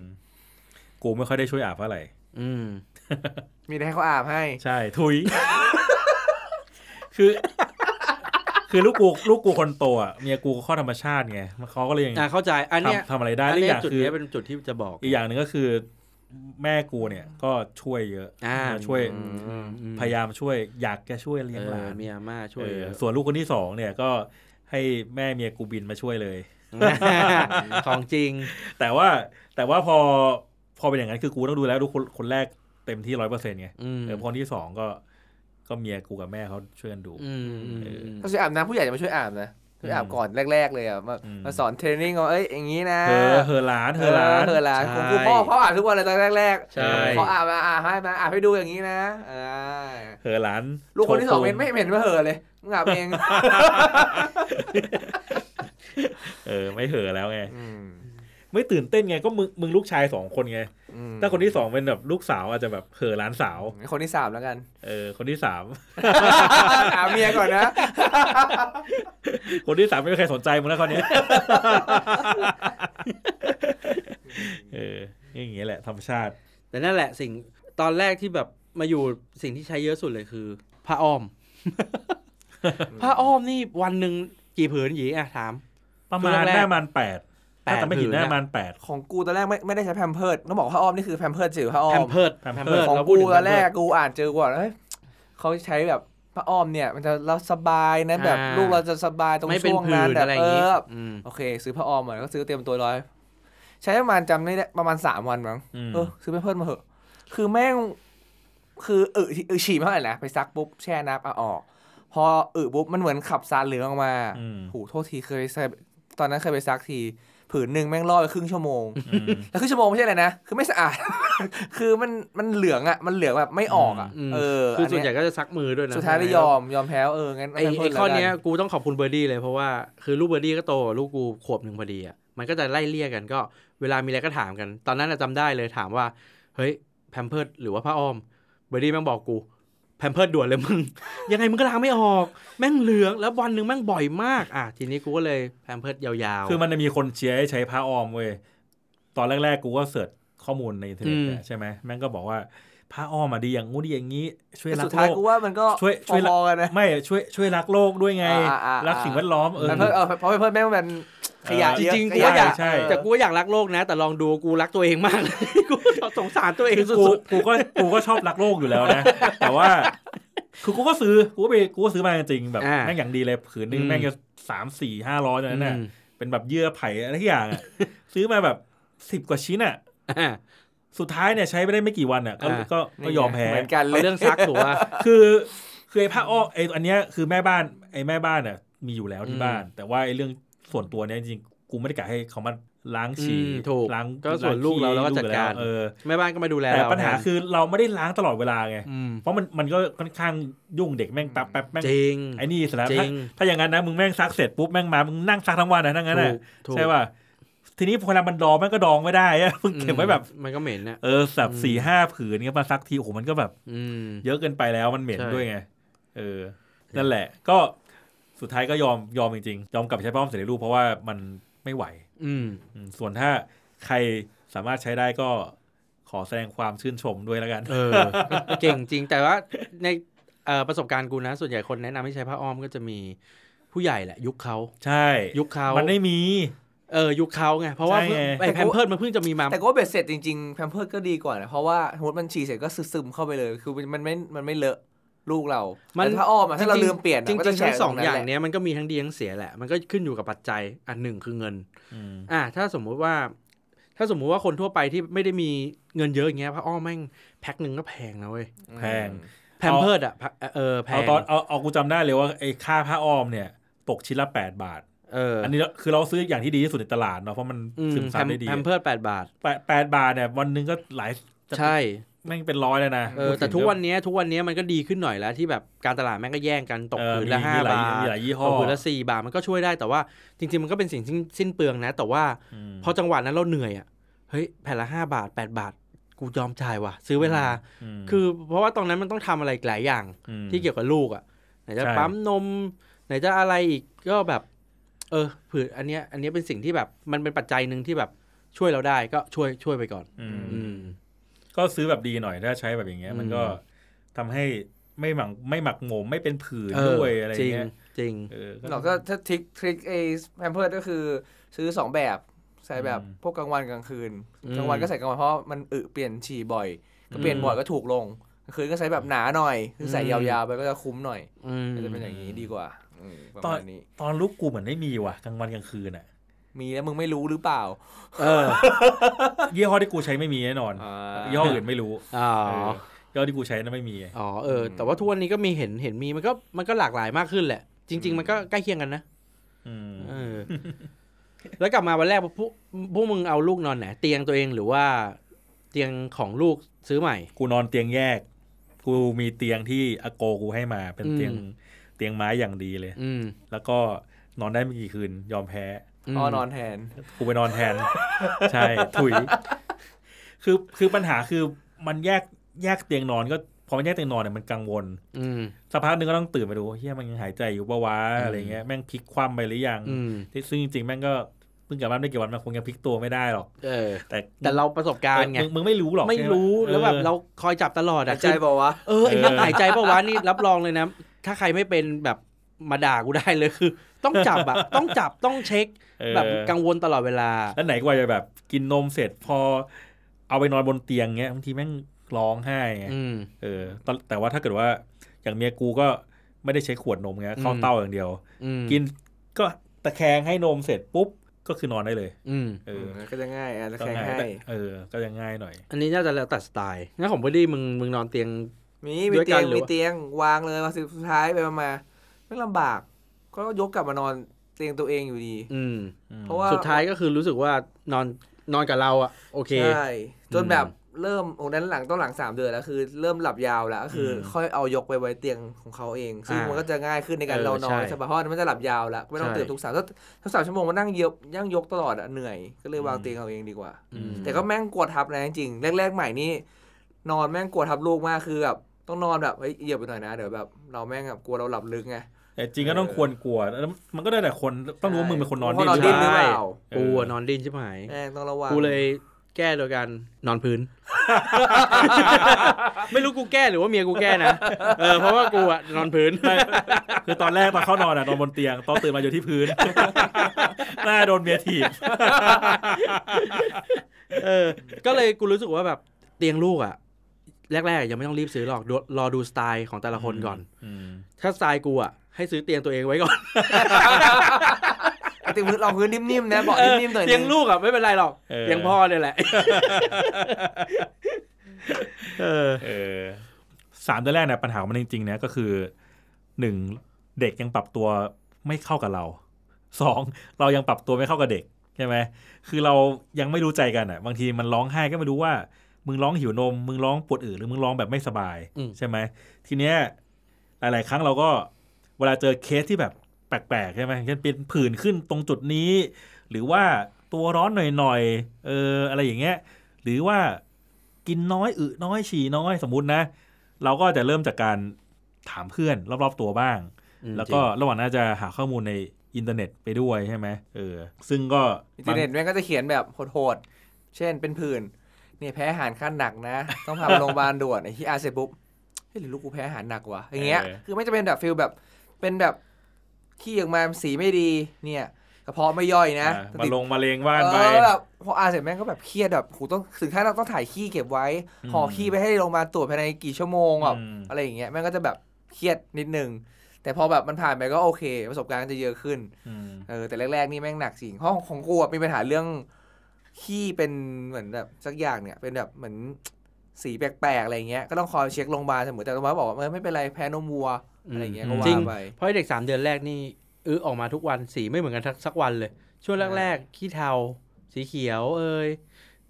S1: กูไม่ค่อยได้ช่วยอาบเท่าไหร่
S2: อืม
S3: มีแต่ให้เขาอาบให้
S1: ใช่ ทุย คือ คือลูกกูลูกกูคนโตอะเมียกูก็ข้อธรรมชาติไงเขาก็เลยยัง
S2: อ่าเข้าใจอันเนี้ย
S1: ทำทำอะไรได้
S2: อัน
S1: และอีก
S2: เนี้
S1: อยย่าง
S2: จุด
S1: คือ
S2: เนี้ยเป็นจุดที่จะบอก
S1: อีกอย่างหนึ่งก็คือแม่กูเนี่ยก็ช่วยเยอะ
S2: อ่า
S1: ช่วย
S2: อืมอืม
S1: พยายามช่วยอยากจะช่วยเลี้ยง
S2: เอ
S1: หลา
S2: อนมีอาม่าช่วย
S1: เออ
S2: เยอะ
S1: ส่วนลูกคนที่สองเนี่ยก็ให้แม่เมียกูบินมาช่วยเลย
S2: ของจริง
S1: แต่ว่าแต่ว่าพอพอเป็นอย่างนั้นคือกูต้องดูแลลูกคนคนแรกเต็มที่ร้อยเปอร์เซ็นต์ไง
S2: อืม
S1: เออคนที่สองก็ ก็เมียกูกับแม่เขาช่วยกันดู
S2: อืมอืมอืม
S3: ก็ช่วยอาบน้ำผู้ใหญ่จะมาช่วยอาบนะช่วยอาบก่อนแรก ๆ เลยอะมา
S1: อืม
S3: มาสอนเทรนนิ่งว่าเอ้ยอย่างนี้นะ
S1: เธอเธอหลานเธอหลาน
S3: เธอหลาน
S2: ใช่
S3: ผมกูพ่อพ่ออาบทุกวันเลยตอนแรกๆ
S2: ใช่
S3: พออาบมาอาบให้มาอาบให้ดูอย่างนี้นะอ่า
S1: เธอหลาน
S3: ลูกคนที่สอง
S1: โช
S3: เห็
S1: ว์
S3: นไม่เห็นว่าเหอะเลยมึงอาบเอง
S1: เออไม่เหอะแล้วไง
S3: อืม
S1: ไม่ตื่นเต้นไงก็มึงมึงลูกชายสองคนไง
S3: อืม
S1: ถ้าคนที่สองเป็นแบบลูกสาวอาจจะแบบเหอะหลานสาว
S3: คนที่สามแล้วกัน
S1: เออ คนที่สาม
S3: ถามเมียก่อนนะ
S1: คนที่สามไม่มีใครสนใจมึงแล้วคนนี้เอออย่างเงี้ยแหละธรรมชาติ
S2: แต่นั่นแหละสิ่งตอนแรกที่แบบมาอยู่สิ่งที่ใช้เยอะสุดเลยคือผ้าอ้อมผ้าอ้อมนี่วันหนึ่งกี่ผืนหยีอะถาม
S1: ประมาณ
S2: ช่วงแรก
S1: ได้ประมาณแปด
S2: แปด
S1: ถ้าจะไม่ผิด
S2: ผืน
S1: ได้
S2: น่ะ
S1: ประมาณแปด
S3: ของกูตอนแรกไม่ไม่ได้ใช้แพมเพิร์ดต้องบอกผ้าอ้อมนี่คือแพมเพิร์ดจือผ้าอ้อ
S2: แพ
S3: ม
S2: มเพิร์ด
S1: Pampers
S2: แพมเพิร์ด
S3: ของ
S2: เราพูด
S3: กู
S2: ถึง
S3: ตอนแรก
S2: Pampers
S3: กูอ่านเจอก่อนเฮ้ยเขาใช้แบบผ้าอ้อมเนี่ยมันจะเราสบายนะแบบ
S2: อ่า
S3: ลูกเราจะสบายตรง
S2: ไม่เป็น
S3: ช่วง
S2: ผื
S3: นั้น
S2: น
S3: แบบ
S2: อะไรอ
S3: เอย่าง
S2: งี้
S3: อ
S2: อืม
S3: โอเค ซื้อผ้าอ้อมมาแล้วก็ซื้อเตรียมตัวร้อยใช้ประมาณจำไม่ได้ประมาณสามวันมั้ง
S1: อืม
S3: เออซื้อไปเพิ่มมาเหอะ คือแม่งคืออึอึฉี่ไม่เท่าไหร่นะไปซักปุ๊บแช่น้ำเอาออก พออึปุ๊บมันเหมือนขับซาเหลืองออกมา
S1: อืม
S3: โหโทษทีเคยใส่ตอนนั้นเคยไปซักที ผืนหนึ่งแม่งล่อไปครึ่งชั่วโมง
S1: อืม
S3: แล้วครึ่งชั่วโมงไม่ใช่อะไรนะ คือไม่สะอาด คือมันมันเหลืองอะ มันเหลืองแบบไม่ออกอะ
S2: อืม
S3: เออ
S2: คือส่วนให
S3: เย
S2: ญ่ก็จะซักมือด้วยนะ
S3: สุดท้ายได้ยอมยอมแพ้เออ งั้น
S2: ไอ้
S3: ให้
S2: ไอ้
S3: เพิ่ม
S2: ข้อ
S3: แล้วกั
S2: เนี้ยกูต้องขอบคุณเบอร์ดี้เลยเพราะว่าคือลูกเบอร์ดี้ก็โตกว่าลูกกูขวบหนึ่งพอดีอะ มันก็จะไล่เลี่ยกันก็เวลามีอะไรก็ถามกัน ตอนนั้นน่ะจำได้เลยถามว่า เฮ้ย Pampers หรือว่าผ้าอ้อม เบอร์ดี้แม่งบอกกู Pampers ด่วนเลยมึง ยังไงมึงก็ล้างไม่ออก แม่งเหลืองแล้ววันหนึ่งแม่งบ่อยมากอะทีนี้กูก็เลย Pampers ยาวๆ
S1: คือมันจะมีคนเชียร์ให้ใช้ผ้าอ้อมเว้ยตอนแรกๆกูก็ search ข้อมูลในอินเทอร์เน็ต
S2: อืม
S1: เนี่ยใช่ไหมแม่งก็บอกว่าผ้าอ้อมมาดีอย่างงู้ดีอย่างงี้ช่วย
S3: แต่
S1: รั
S3: สุ
S1: ก
S3: ด
S1: โล
S3: ท้าย
S1: ก
S3: กูว่ามันก็
S1: ช่วยช่วย
S3: พอๆกันนะ
S1: ไม่ช่วยช่วยรักโลกด้วยไง
S3: อ่าอ่าอ่ารั
S1: รักสิ่งแวดล้อมเออ
S3: แพมเพิร์ดเออเพราะแพมเพิร์ดแม่งมัน ขยะ
S1: เออ
S3: เยอะ
S2: จริงๆ
S3: ข
S2: กู
S3: ยะ
S2: ว่าอยาก
S1: ใช่
S2: แต่กูก็อยากรักโลกนะ แต่ลองดูกูรักตัวเองมากเลยกูสงสารตัวเอง
S1: กู
S2: สุด
S1: กูก็กูก็ชอบรักโลกอยู่แล้วนะ แต่ว่าคือกูก็ซื้อกูก็ไปกูก็ซื้อมาจริงๆแบบ
S2: อ่า
S1: แม่งอย่างดีเลยผืนนึง
S2: อืม
S1: แม่งจะสามสี่ห้าร้อยตอนนั้นน่ะ
S2: อืม
S1: เป็นแบบเยื่อไผ่อะไรทุกอย่างอะซื้อมาแบบสิบกว่าชิ้นอะ
S2: อ่า
S1: สุดท้ายเนี่ยใช้ไปได้ไม่กี่วันอะ ก็
S2: อ่า
S1: ก็ก็ยอมแพ้
S3: เหมือนกันเล
S2: เอา
S3: ย
S2: เรื่องซักถูกป่ะ
S1: คือคือไอ้ผ้าอ้อมไอ้อันเนี้ยคือแม่บ้านไอ้แม่บ้านอะมีอยู่แล้วที่
S2: อืม
S1: บ้าน แต่ว่าไอ้เรื่อง ส่วนตัวเนี้ยจริงๆกูไม่ได้กะให้เขามาล้างฉี่
S2: อืมถูก
S1: ล้าง
S2: ก็ส่วนลูกเราแล้วก็
S1: ขี้
S2: จัดการ
S1: เออ
S2: แม่บ้านก็มาดูแล
S1: แต่
S2: เรา
S1: ปัญหา
S2: แทน
S1: คือเราไม่ได้ล้างตลอดเวลาไง
S2: อืม
S1: เพราะมันมันก็ค่อนข้างยุ่งเด็กแม่งแป๊บแป๊บแม่ง
S2: จริง
S1: ไอ้นี่เสร็จแล้ว
S2: จริ
S1: ถ้างถ้าอย่างนั้นนะมึงแม่งซักเสร็จปุ๊บแม่งมามึงนั่งซักทั้งวันนะทั้งนั้น
S2: ถู
S1: น่ะ
S2: กถูก
S1: ใช่ป่ะทีนี้พอเวลามันดองแม่งก็ดองไม่ได้อะมึงเก็บไว้แบบ
S2: มันก็เหม็นน่ะ
S1: เออแบบ
S2: อืม
S1: สี่ห้าผืนเงี้ยมาซักทีโอ้โหมันก็แบบ
S2: อืม
S1: เยอะเกินไปแล้วมันเหม็น
S2: ใช่
S1: ด้วยไงเออ นั่นแหละ ก็ สุดท้ายก็ยอมยอมจริงๆ ยอมกลับไปใช้ผ้าอ้อมสำเร็จรูปเพราะว่ามันไม่ไหว
S2: อืม
S1: อืมส่วนถ้าใครสามารถใช้ได้ก็ขอแสดงความชื่นชมด้วยแล้วกัน
S2: เออ เก่งจริงแต่ว่าในเอ่อประสบการณ์กูนะ ส่วนใหญ่คนแนะนำให้ใช้ผ้าอ้อมก็จะมีผู้ใหญ่แหละ ยุคเขา
S1: ใช่
S2: ยุคเขา
S1: มันไม่มี
S2: เออยุคเขาไงเพราะว่า
S1: ใช่ไง
S2: ไอ้แพมเพิร์ดมันเพิ่งจะมีมา
S3: แต่ก็ว่าเบ็ดเสร็จจริงๆแพมเพิร์ดก็ดีกว่านะเพราะว่าสมมติมันฉี่เสร็จก็ซึมๆเข้าไปเลย คือมันไม่มันไม่เลอะ ลูกเรา
S2: มั
S3: มันถ้าอ้อมอะถ้าเราลืมเปลี่ยนอะ
S2: จริง
S3: ก็
S2: ๆ
S3: จะ
S2: ทั้งสอง
S3: แฉะ
S2: อย่าง
S3: ตรนั้นแหละ
S2: เนี้ยมันก็มีทั้งดีทั้งเสียแหละ มันก็ขึ้นอยู่กับปัจจัยอันหนึ่งคือเงิน
S1: อืม
S2: อะถ้าสมมุติว่า ถ้าสมมุติว่าคนทั่วไปที่ไม่ได้มีเงินเยอะอย่างเงี้ยผ้าอ้อมแม่งแพ็คหนึ่งก็แพงนะเว้ย
S1: แพง
S2: แพมเพิร์สอะเออแพ
S1: เอา
S2: ง
S1: ตอนเอาเอากูจำได้เลยว่าไอ้ค่าผ้าอ้อมเนี่ยตกชิ้นละแปดบาท
S2: เออ
S1: อันนี้คือเราซื้ออย่างที่ดีที่สุดในตลาดเนาะเพราะมัน
S2: อืม
S1: ซึมซับได้ดี
S2: แพมเพิร์สแปดบาท
S1: แปดแปดบาทเนี่ยวันหนึ่งก็หลายจะ
S2: ใช่
S1: แม่งเป็นร้อยเลยนะ
S2: เออแต่ทุกวันเนี้ยทุกวันเนี้ยมันก็ดีขึ้นหน่อยแล้วที่แบบการตลาดแม่งก็แย่งกันตก
S1: เออ
S2: ผืน
S1: มี
S2: ละห้า
S1: มีหลาย
S2: บาท
S1: มีหลายยี่ห้อตก
S2: ผืนละสี่บาทมันก็ช่วยได้แต่ว่าจริง ๆ มันก็เป็นสิ่งที่สิ้นเปลืองนะ แต่ว่าพอจังหวะนั้นเราเหนื่อยอะเฮ้ยแผ่นละห้าบาทแปดบาทกูยอมจ่ายว่ะ ซื้อเวลา
S1: ม
S2: คือเพราะว่าตรงนั้นมันต้องทำอะไรอีกหลายอย่าง
S1: ม
S2: ที่เกี่ยวกับลูกอะไหนจะ
S1: ใช่
S2: ปั๊มนม ไหนจะอะไรอีกก็แบบ เออผืนอันเนี้ยอันเนี้ยเป็นสิ่งที่แบบมันเป็นปัจจัยหนึ่งที่แบบช่วยเราได้ก็ช่วยช่วยไปก่อน
S1: อืม
S2: อืม
S1: ก็ซื้อแบบดีหน่อยถ้าใช้แบบอย่างเงี้ย
S2: อืม
S1: มันก็ทำให้ไม่หมักไม่หมักหมมไม่เป็นผื่น
S2: เออ
S1: ด้วยอะไรอ
S2: จริ
S1: ย่างงเงี้ย
S2: จริง
S1: เออ
S3: เราก็ถ้าทริคทริคไอ้แพมเพิร์ดก็คือซื้อสองแบบใส่แบบ
S1: อืม
S3: พวกกลางวันกลางคืน
S2: อืม
S3: กลางวันก็ใส่กลางวันเพราะมันอึเปลี่ยนฉี่บ่อย ก็เปลี่ยนบ่อยก็ถูกลงกลางคืนก็ใช้แบบหนาหน่อยคือใส่
S2: อื
S3: ย
S2: มา
S3: วๆไปก็จะคุ้มหน่อย
S2: อืม
S3: ก็จะเป็นอย่างนี้ดีกว่าอืมประ
S1: ตอน
S3: มาณนี้
S1: ตอนลูกกูเหมือนไม่มีว่ะกลางวันกลางคืนอะ
S3: มีแล้วมึงไม่รู้หรือเปล่า
S2: เออ
S1: ยี่ห้อที่กูใช้ไม่มีแน่นอน
S3: อ่า
S1: ยี่ห้ออื่นไม่รู้
S2: อ๋อ
S1: เออยี่ห้อที่กูใช้นั้นไม่มี
S2: อ๋อเออ แต่ว่าทุกวันนี้ก็มีเห็นเห็นมีมันก็มันก็หลากหลายมากขึ้นแหละ จริง ๆ มันก็ใกล้เคียงกันนะ
S1: อืม
S2: เออ แล้วกลับมาวันแรกพวกพวกมึงเอาลูกนอนไหนเตียงตัวเองหรือว่าเตียงของลูกซื้อใหม่
S1: กูนอนเตียงแยก กูมีเตียงที่อาโกกูให้มาเป็นเตียง
S2: อืม
S1: เตียงไม้อย่างดีเลย
S2: อืม
S1: แล้วก็นอนได้ไม่กี่คืน ยอมแพ้
S3: พ่อนอนแทน
S1: กูไปนอนแทน ใช่ถุย คือคือปัญหาคือมันแยกแยกเตียงนอนก็พอมันแยกเตียงนอนเนี่ยมันกังวล
S2: อืม
S1: สักพักหนึ่งก็ต้องตื่นมาดูเฮียมันยังหายใจอยู่ปะวะ
S2: อืม
S1: อะไรเงี้ยแม่งพลิกคว่ำไปหรือยัง
S2: อืม
S1: ที่ซึ่งจริงๆแม่งก็เพิ่งกลับบ้านได้กี่วันมันคงยังพลิกตัวไม่ได้หรอก
S2: เออ
S1: แต่
S2: แต่เราประสบการณ์ไง
S1: มึงมึงไม่รู้หรอก
S2: ไม่รู้
S1: ใช่ห
S2: แล้วแบบ
S1: ออ
S2: เราคอยจับตลอด
S3: หา
S2: อะ
S3: ยใจบอกว่าวะ
S2: เออไอ้เรื่อง
S1: เออ
S2: หายใจปะวะนี่รับรองเลยนะ ถ้าใครไม่เป็นแบบ มาด่ากูได้เลยคือ ต้องจับอะต้องจับต้องเช็ค
S1: เออ
S2: แบบกังวลตลอดเวลา
S1: แล้วไหนกว่าจะแบบกินนมเสร็จพอ เอาไปนอนบนเตียงเงี้ยบางทีแม่งร้องไห้ไง
S2: อืม
S1: เออตอนแต่ว่าถ้าเกิดว่าอย่างเมียกูก็ไม่ได้ใช้ขวดนมเงี้ยเข้า
S2: อืม
S1: เต้าอย่างเดียว
S2: อืม
S1: กินก็ตะแคงให้นมเสร็จปุ๊บก็คือนอนได้เลย
S2: อืม
S1: เออ
S3: ก็จะง่ายอะจะ
S1: ก็
S3: แข่ง
S1: ง่าย
S3: ให้
S1: แต่เออ ก็จะง่ายหน่อย
S2: อันนี้น่าจะแล้วแต่สไตล์งั้นของพอดีมึงมึงนอนเตียง
S3: มี
S2: ด้
S3: มี
S2: วย
S3: เตี
S2: กั
S3: ย
S2: น
S3: ง
S2: หรือ
S3: มีเตียงวางเลยมาสุดท้ายไปมา ไม่ลำบาก ก็ยกกลับมานอนเตียงตัวเองอยู่ดี
S2: อืม
S3: เพราะว่า
S2: สุดท้ายก็คือรู้สึกว่านอนนอนกับเราอะโอเค
S3: ใช่จนแบบเริ่มโอ้นั้นหลังต้องหลังสามเดือนแล้วคือ เริ่มหลับยาวแล้วก็คืออ
S1: ม
S3: ค่อยเอายกไปไว้เตียงของเขาเอง ซึ่ง
S2: อ่ามั
S3: มันก็จะง่ายขึ้นในการ
S2: เออ
S3: เรานอน
S2: ใช่
S3: ใช่ปะเพราะมันจะหลับยาวแล้วไม่ต้อง
S2: ใช่
S3: ตื่นทุกสามถ้าถ้าสามชั่วโมงมานั่งเยบย่างยกตลอดอะเหนื่อยก็เลยวางเตียงเอาเองดีกว่า
S2: อืม
S3: แต่ก็แม่งกลัวทับนะจริงๆแรก ๆ ใหม่นี่นอนแม่งกลัวทับลูกมากคือแบบต้องนอนแบบเฮ้ยเหยียบไปหน่อยนะเดี๋ยวแบบเราแม่งแบบกลัวเราหลับลึกไง
S1: แต่จริงก็ต้องควรกลัวแล้วมันก็ได้แต่คนต้องรู้ว่ามึงเป็นคนนอน
S3: เพราะนอน
S1: ดิ้
S3: ดิ้
S1: น
S3: นหรือเป
S1: ใช่
S3: ล่า
S1: เออ
S2: กูอะนอนดิ้นใช่ไหม
S3: แม่งต้องระวัง
S2: กูเลยแก้โดยการนอนพื้น ไม่รู้กูแก้หรือว่าเมียกูแก้นะเออเพราะว่ากูอะนอนพื้น
S1: ไม่คือตอนแรกตอนเข้านอนอะนอนบนเตียงตอนตื่นมาอยู่ที่พื้นหน้าโดนเมียถีบ
S2: เออ ก็เลยกูรู้สึกว่าแบบเตียงลูกอะแรกๆยังไม่ต้องรีบซื้อหรอกดูรอดูสไตล์ของแต่ละคนก่อน
S1: อืม
S2: ถ้าสไตล์กูอะ ให้ซื้อเตียงตัวเองไว้ก่อน
S3: เอาติพื้นรองพื้นนิ่มๆนะเบอกนิ่มๆหน่อย
S2: เตียง
S3: นึ
S2: ลูกอะไม่เป็นไรหรอก
S1: เออ
S2: เตียงพ่อเนี่ยแหละเออ
S1: เออสามเดือนแรกเนี่ยปัญหาของมันจริงๆเนี่ยก็คือหนึ่งเด็กยังปรับตัวไม่เข้ากับเราสองเรายังปรับตัวไม่เข้ากับเด็กใช่ไหมคือเรายังไม่รู้ใจกันอะ บางทีมันร้องไห้ก็ไม่รู้ว่า มึงร้องหิวนม มึงร้องปวดอืดหรือมึงร้องแบบไม่สบาย
S2: อืม
S1: ใช่ไหมทีเนี้ยหลาย ๆ ครั้งเราก็เวลาเจอเคสที่แบบแปลกๆใช่ไหมเช่นเป็นผื่นขึ้นตรงจุดนี้ หรือว่าตัวร้อนหน่อยๆเอออะไรอย่างเงี้ย หรือว่ากินน้อยอึน้อยฉี่น้อยสมมุตินะ เราก็จะเริ่มจากการถามเพื่อนรอบๆตัวบ้าง
S2: อืม
S1: แล้วก็ระหว่างนั้นจะหาข้อมูลในอินเทอร์เน็ตไปด้วยใช่ไหมเออ ซึ่งก็
S3: อินเทอร์เน็ตแม่งก็จะเขียนแบบโหดๆ เช่นเป็นผื่นเนี่ยแพ้อาหารขั้นหนักนะ ต้องพาไปโรงพยาบาลด่วนไอ้ที่อ่านเสร็จปุ๊บเฮ้ยหรือลูกกูแพ้อาหารหนักวะอย่างเงี้ยคือไม่จะเป็นแบบ feel แบบ เป็นแบบขี้ออกมาสีไม่ดีเนี่ยกระเพาะไม่ย่อยนะ
S1: อะมาลงมาเลงว่าน
S3: เอ
S1: ไป
S3: อแบบพออ่านเสร็จแม่งก็แบบเครียดแบบหูต้องถึงขั้นเราต้องถ่ายขี้เก็บไว้
S1: อืม
S3: ห่อขี้ไปให้โรงพยาบาลตรวจภายในกี่ชั่วโมงแบบ
S1: อืม
S3: อะไรอย่างเงี้ยแม่งก็จะแบบเครียดนิดนึงแต่พอแบบมันผ่านไปก็โอเค ประสบการณ์ก็จะเยอะขึ้น
S1: อืม
S3: เออแต่แรกๆนี่แม่งหนักจริงห้องของกูอะมีปัญหาเรื่องขี้เป็นเหมือนแบบสักอย่างเนี่ยเป็นแบบเหมือนสีแปลกๆอะไรเงี้ยก็ต้องคอยเช็คโรงพยาบาลเสมอแต่โรงพยาบาลบอกว่าเออไม่เป็นไรแพ้นมวัว อะไรเงี้ยก็
S2: จริ
S3: ว่างไป
S2: เพราะไอ้เด็กสามเดือนแรกนี่อื้อออกมาทุกวันสีไม่เหมือนกันทักสักวันเลย ช่วงแรกๆขี้เทา สีเขียว เอ้ย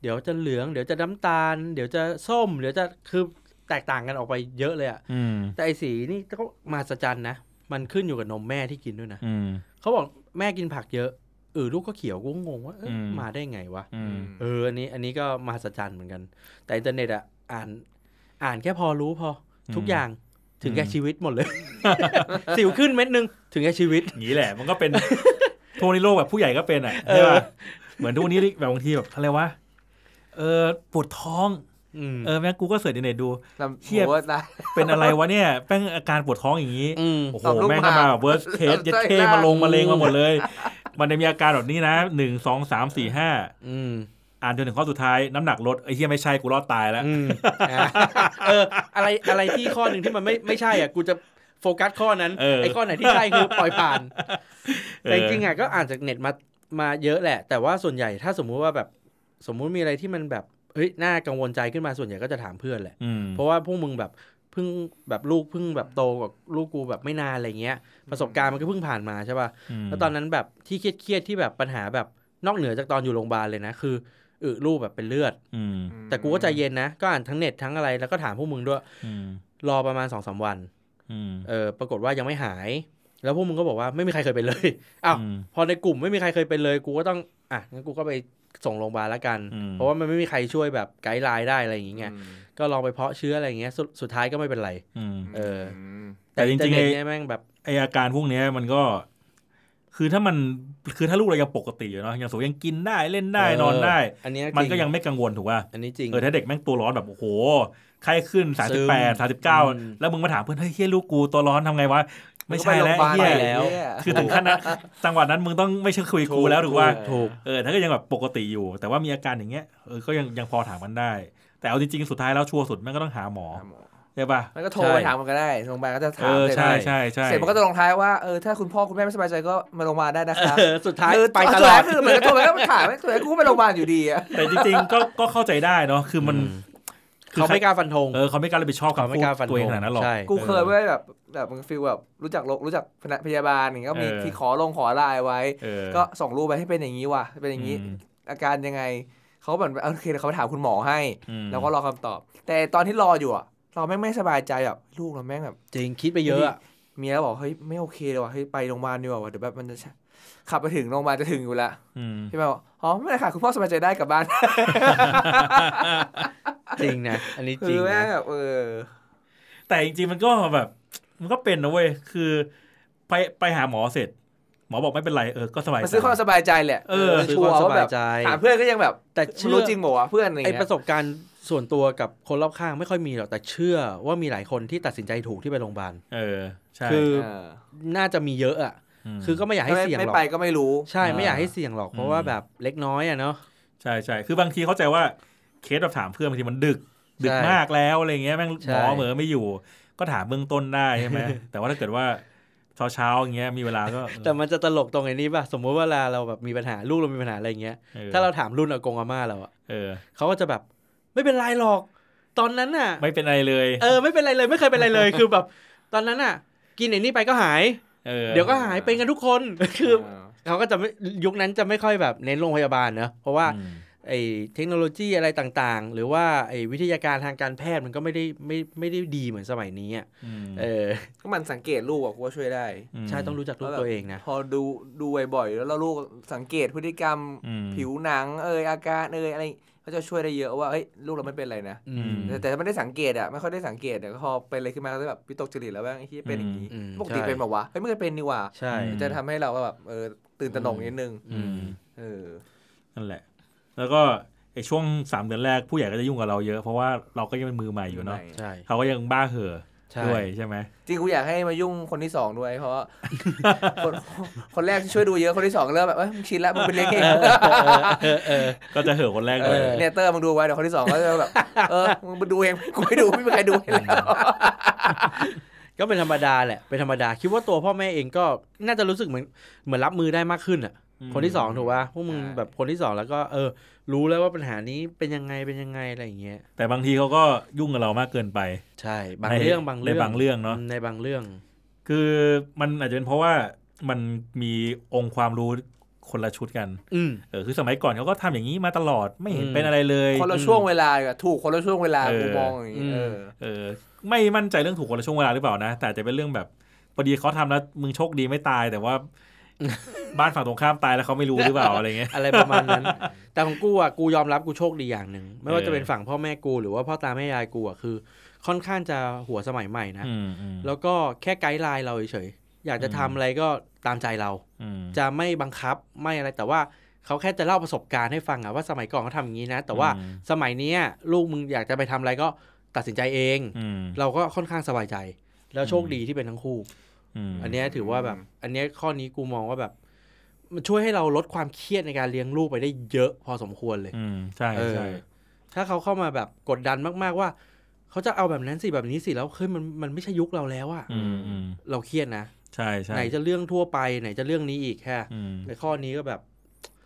S2: เดี๋ยวจะเหลือง เดี๋ยวจะน้ำตาล เดี๋ยวจะส้ม เดี๋ยวจะคือแตกต่างกันออกไปเยอะเลยอะ
S1: อืม
S2: แต่ไอสีนี่ก็มาสจันนะ มันขึ้นอยู่กับนมแม่ที่กินด้วยนะ
S1: อืม
S2: เขาบอกแม่กินผักเยอะเออลูกก็เขียวกูก็งงว่าเอ้ย
S1: อืม
S2: มาได้ไงวะ
S1: อืม
S2: เอออันนี้อันนี้ก็มหัศจรรย์เหมือนกัน แต่อินเทอร์เน็ตอะอ่าน อ่านแค่พอรู้พอ ทุกอย่าง ถึงแก่
S1: อืม
S2: ชีวิตหมดเลย สิวขึ้นเม็ดนึงถึงแก่ชีวิต
S1: อย่างนี้แหละ มันก็เป็นโทนี่โลกแบบผู้ใหญ่ก็เป็นอะ
S2: เอ
S1: ใช่
S2: อ
S1: ป่ะเหมือนทุกวันนี้แบบบางทีแบบอะไรวะเออปวดท้อง
S2: อืม
S1: เออแม่งกูก็ search ในเน็ตดู
S3: ลำ
S1: เทียบ
S3: โหตาย
S1: เป็นอะไรวะเนี่ยแป้งอาการปวดท้องอย่างนี้
S2: อืม
S1: โอ้โห
S3: ตอบลูก
S1: แม่งก็มา
S3: หมาก
S1: แบบ worst case
S3: ใช่
S1: ยัดเท่
S3: ได้
S1: มาลงมาเลงมาหมดเลย มันจะมีอาการแบบนี้นะหนึ่งสองสามสี่ห้า
S2: อืม
S1: อ่านจนถึงข้อสุดท้ายน้ำหนักลดไอ้เหี้ยไม่ใช่กูรอดตายแล้ว
S2: อืมอะเอออะไรอะไรที่ข้อหนึ่งที่มันไม่ไม่ใช่อะกูจะโฟกัสข้อนั้น
S1: เออ
S2: ไอ้ข้อไหนที่ใช่คือปล่อยผ่าน
S1: เออ
S2: แต่จริงๆอะก็อ่านจากเน็ตมามาเยอะแหละ แต่ว่าส่วนใหญ่ถ้าสมมุติว่าแบบสมมุติมีอะไรที่มันแบบเฮ้ยน่ากังวลใจขึ้นมาส่วนใหญ่ก็จะถามเพื่อนแหละ
S1: อืม
S2: เพราะว่าพวกมึงแบบเพิ่งแบบลูกเพิ่งแบบโตกว่าลูกกูแบบไม่นานอะไรเงี้ย ประสบการณ์มันก็เพิ่งผ่านมาใช่ป่ะ
S1: ม
S2: แล้วตอนนั้นแบบที่เครียดๆที่แบบปัญหาแบบนอกเหนือจากตอนอยู่โรงพยาบาลเลยนะคือ อึลูกแบบเป็นเลือด
S1: อืม
S2: แต่กูก็ใจเย็นนะ ก็อ่านทั้งเน็ตทั้งอะไรแล้วก็ถามพวกมึงด้วย
S1: อืม
S2: รอประมาณสองสามวัน
S1: อืม
S2: เออ ปรากฏว่ายังไม่หาย แล้วพวกมึงก็บอกว่าไม่มีใครเคยเป็นเลยอ้าว
S1: ม
S2: พอในกลุ่มไม่มีใครเคยเป็นเลย กูก็ต้องอะงั้นกูก็ไปส่งโรงพยาบาลแล้วกัน
S1: อืม
S2: เพราะว่ามันไม่มีใครช่วยแบบไกด์ไลน์ได้อะไรอย่างเงี้ย
S3: อืม
S2: ก็ลองไปเพาะเชื้ออะไรอย่างเงี้ยสุดสุดท้ายก็ไม่เป็นไร
S1: อืม
S2: เออ
S3: ม
S1: แต่จริงๆ
S2: อินเทอร์เน็ต
S1: ไอ้
S2: เนี่ยแม่งแบบ
S1: ไออาการพวกเนี้ยมันก็ คือถ้ามันคือถ้าลูกเรายังปกติอยู่เนาะยังสูงยังกินได้เล่นได้
S2: เออน
S1: อนได้
S2: อันเนี้ย
S1: มัน
S2: จริ
S1: ก็ยังไม่กังวลถูกป่ะ
S2: อันนี้จริง
S1: เออถ้าเด็กแม่งตัวร้อนแบบโอ้โหไข้ขึ้นสาม
S2: ซึ
S1: สิบ
S2: ม
S1: แปดสามสิบเก้า
S2: อืม
S1: แล้วมึงมาถามเพื่อนเฮ้ยเฮียลูกกูตัวร้อนทำไงวะไม่ใช่
S3: ก็
S1: แล้ว
S3: ปโรงพยาบา
S1: เฮีย
S3: ไป
S2: แล้ว
S3: เนี่ย
S1: คือถึงขั้นนั้นจังหวะนั้นมึงต้องไม่ใช่คุยกูแล้วถูกป่ะ
S2: ถูก
S1: เออถ้าก็ยังแบบปกติอยู่ แต่ว่ามีอาการอย่างเงี้ยเออก็ยังยังพอถามกันได้ แต่เอาจริงๆสุดท้ายแล้วชัวร์สุดแม่งก็ต้องหาหมอ ใช่ป่ะ
S3: มันก็โทร
S2: ใช่
S3: ไปถามมันก็ได้โรงพยาบาลก็จะ
S1: เอ
S3: ถาม
S1: อ
S3: เสร็จ
S1: ใช่ใช่ใช่
S3: เสร็จมันก็จะลงท้ายว่าเออถ้าคุณพ่อคุณแม่ไม่สบายใจก็มาโรงพยาบาลได้นะครับ
S2: เออสุดท้าย
S3: คือ
S2: ไปต
S3: สุด
S2: ลอ
S3: ท้าย
S2: ด
S3: คือเหมือนกับโทรไปก็ถามไม่สุดท้ายกูก็ไปโรงพยาบาลอยู่ดีอะ
S1: แต่จริงๆก็ก็เข้าใจได้เนาะคือมัน
S2: อืม
S1: คือ
S2: เขาไม่กล้าฟันธง
S1: เออเขาไม่กล้ารับผิดชอบ
S2: เขา
S1: คำ
S2: ไม่
S1: พูด
S2: กล้าฟันธ
S1: ตัวเอง
S2: ง
S1: ขนาดนั้นหรอก
S2: ใช่
S3: กูเคยไว้แบบแบบมึงฟีลแบบรู้จักโรครู้จักพยาบาลอย่างเงี้ยก็มี
S1: เออ
S3: ที่ขอลงขอไลน์ไว้
S1: เออ
S3: ก็ส่งรูปไปให้เป็นอย่างนี้ว่ะเป็นอย่างนี้
S1: ม
S3: อาการยังไงเขาแบบโอเคเดี๋ยวเขาไปถามคุณหมอให้
S1: อืม
S3: แล้วก็รอคำตอบ แต่ตอนที่รออยู่อะ เราแม่งไม่สบายใจแบบลูกเราแม่งแบบ
S2: จริงคิดไปเยอะอะ
S3: เมียบอกเฮ้ยไม่โอเคเลยว่ะเฮ้ยไปโรงพยาบาลดีกว่าว่ะเดี๋ยวแบบมันจะขับไปถึงโรงพยาบาลจะถึงอยู่แล้ว
S1: อืม
S3: พี่แม่บอกอ๋อไม่เป็นไรค่ะคุณพ่อสบายใจได้กลับบ้าน
S2: จริงนะอันนี้จ
S3: คื
S2: ริง
S3: อแม่ง
S2: นะ
S3: แบบเออ
S1: แต่จริงๆมันก็แบบ มันก็เป็นนะเว้ยคือ ไปไปหาหมอเสร็จ หมอบอกไม่เป็นไรเออก็สบาย
S3: มัน
S1: ใจ
S3: ซื้อความสบายใจแหละ
S1: เออ
S2: ซื้อ
S3: ชั
S2: คววาม
S3: ร์
S2: ส
S3: ว่า
S2: บา
S3: แบ
S2: ย
S3: บ
S2: ใจ
S3: ถามเพื่อนก็ยังแบบ
S2: แต่
S3: มัน
S2: เชื่อ
S3: รู้จริงบอกว่าเพื่อนอะไร
S2: ไอ
S3: เงี้
S2: ประ
S3: ย
S2: สบการณ์ ส่วนตัวกับคนรอบข้างไม่ค่อยมีหรอกแต่เชื่อว่ามีหลายคนที่ตัดสินใจถูกที่ไปโรงพยาบาล
S1: เออใช่
S2: คือ
S3: เออ
S2: น่าจะมีเยอะอะ
S1: ม
S2: คือก็ไม่อยากให้
S3: ไม่
S2: เสี่ยง
S3: ไม่
S2: หรอก
S3: ไปก็ไม่รู้
S2: ใช่
S1: อ่า
S2: ไม่อยากให้เสี่ยงหรอกเพราะ
S1: อืม
S2: ว่าแบบเล็กน้อยอะเนาะ
S1: ใช่ใช่คือบางทีเข้าใจว่าเคสเราถามเพื่อนบางทีมันดึก ดึก
S2: ใช่
S1: มากแล้วอะไรเงี้ยแม่ง
S2: ใช่
S1: หมอเหมือไม่อยู่ ก็ถามเบื้องต้นได้ใช่ไหม แต่ว่าถ้าเกิดว่าเช้าเช้าๆอย่างเงี้ยมีเวลาก็
S2: แต่มันจะตลกตรงไอ้นี้ป่ะสมมติว่าเวลาเราแบบมีปัญหาลูกเรามีปัญหาอะไรอย่างเงี้ย
S1: ออ
S2: ถ้าเราถามรุ่นอากงอาม่าเราอะ
S1: เออ
S2: เขาก็จะแบบ ไม่เป็นไรหรอก ตอนนั้นน่ะ
S1: ไม่เป็นไรเลย
S2: เออไม่เป็นไรเลยไม่เคยเป็นไรเลย คือแบบ ตอนนั้นน่ะ กินไอ้นี่ไปก็หาย
S1: เออ
S2: เดี๋ยวก็หายเป็นกันทุกคนคือเขาก็จะไม่ยุคนั้นจะไม่ค่อยแบบเน้นโรงพยาบาลเนอะเพราะว่า
S1: อืม
S2: ไอ้เทคโนโลยีอะไรต่างๆ หรือว่าไอ้วิทยาการทางการแพทย์มันก็ไม่ได้ไม่ไม่ได้ดีเหมือนสมัยนี้อะ
S1: อืม
S2: เออ
S3: ก็มันสังเกตลูกอะกูว่าช่วยได้
S2: ใช่ต้องรู้จักลูกตัวเองนะ
S3: พอดูดูบ่อยๆแล้วเราลูกสังเกตพฤติกรรม
S1: อืม
S3: ผิวหนังเอยอาการเอยอะไร เขาจะช่วยได้เยอะว่าเฮ้ยลูกเราไม่เป็นอะไรนะ
S2: อืม
S3: แต่แต่ถ้าไม่ได้สังเกตอะไม่ค่อยได้สังเกตอะก็พอเป็นอะไรขึ้นมาก็จะแบบวิตกจริตแล้วว่าไอ้ที่เป็นอย่างนี้
S2: อืม
S3: ปกติ
S2: ใช่
S3: เป็นแบบวะเฮ้ยไม่เคยเป็นนี่หว่า
S2: ใช่
S1: อืม
S3: จะทำให้เราก็แบบเออตื่นตระหนกนิดนึง
S2: อืม
S3: เออ
S1: นั่นแหละ แล้วก็ไอช่วงสามเดือนแรกผู้ใหญ่ก็จะยุ่งกับเราเยอะเพราะว่าเราก็ยังเป็นมือใหม่อยู่เนาะ
S2: ใช่
S1: เขาก็ยังบ้าเห่อ
S2: ใช่
S1: ด้วยใช่ไหม
S3: จริงกูอยากให้มายุ่งคนที่สองด้วย เพราะว่าคนคนแรกช่วยดูเยอะคนที่สองเริ่มแบบเอ้ยมึงชินแล้วมึงเป็นเลี้ยงเอง
S2: เออเออ
S1: ก็จะเห่อคนแรก
S3: เอ
S1: เลย
S3: อเนี่ยเตอร์มึงดูไว้เดี๋ยวคนที่สองก็จะแบบเออมึงดูเองกูไม่ดูไม่มีใครดูให้แล้ว
S2: ก็เป็นธรรมดาแหละเป็นธรรมดาคิดว่าตัวพ่อแม่เองก็น่าจะรู้สึกเหมือนเหมือนรับมือได้มากขึ้นอะ
S1: อืม
S2: คนที่สองถูกป่ะพวกมึงแบบคนที่สองแล้วก็เออ รู้แล้วว่าปัญหานี้เป็นยังไงเป็นยังไงอะไรอย่างเงี้ย
S1: แต่บางทีเขาก็ยุ่งกับเรามากเกินไป
S2: ใช่ บาง
S1: ใน
S2: เรื่องบางเรื่อง
S1: ในบางเรื่องเนอะ
S2: มในบางเรื่อง
S1: คือมันอาจจะเป็นเพราะว่ามันมีองค์ความรู้คนละชุดกัน
S2: อืม
S1: เออคือสมัยก่อนเขาก็ทำอย่างนี้มาตลอดไม่เห็น
S2: อืม
S1: เป็นอะไรเลย
S3: คนละช่วงเวลาอะถูกคนละช่วงเวลา
S1: เออ
S3: กูมองอย่างนี้
S2: อืม
S3: เออ
S1: เออ ไม่มั่นใจเรื่องถูกคนละช่วงเวลาหรือเปล่านะ แต่อาจจะเป็นเรื่องแบบพอดีเขาทำแล้วมึงโชคดีไม่ตายแต่ว่า บ้านฝั่งตรงข้ามตายแล้วเขาไม่รู้หรือเปล่าอะไรเงี้ย
S2: อะไรประมาณนั้น แต่ของกูอะกูยอมรับกูโชคดีอย่างหนึ่งไม่ว่า
S1: เออ
S2: จะเป็นฝั่งพ่อแม่กูหรือว่าพ่อตาแม่ยายกูอะคือ ค่อนข้างจะหัวสมัยใหม่นะ
S1: อืมอืม
S2: แล้วก็แค่ไกด์ไลน์เราเฉยๆอยากจะทำอะไรก็ตามใจเรา
S1: อืม
S2: จะไม่บังคับไม่อะไรแต่ว่าเขาแค่จะเล่าประสบการณ์ให้ฟังอะว่าสมัยก่อนเขาทำอย่างนี้นะ แต่ว่า
S1: อืม
S2: สมัยเนี้ยลูกมึงอยากจะไปทำอะไรก็ตัดสินใจเอง
S1: อืม
S2: เราก็ค่อนข้างสบายใจ แล้วโชค
S1: อืม
S2: ดีที่เป็นทั้งคู่
S1: ม
S2: อันเนี้ยถือว่าแบบ อันเนี้ยข้อนี้กูมองว่าแบบ มันช่วยให้เราลดความเครียดในการเลี้ยงลูกไปได้เยอะพอสมควรเลย
S1: อืมใช่
S2: เออ
S1: ใช่
S2: ถ้าเขาเข้ามาแบบกดดันมากๆว่าเขาจะเอาแบบนั้นสิแบบนี้สิแล้วเฮ้ยมันมันไม่ใช่ยุคเราแล้วอะ
S1: อืมอืม
S2: เราเครียดนะ
S1: ใช่ใช่
S2: ไหนจะเรื่องทั่วไปไหนจะเรื่องนี้อีกแค่
S1: อืม
S2: ในข้อนี้ก็แบบ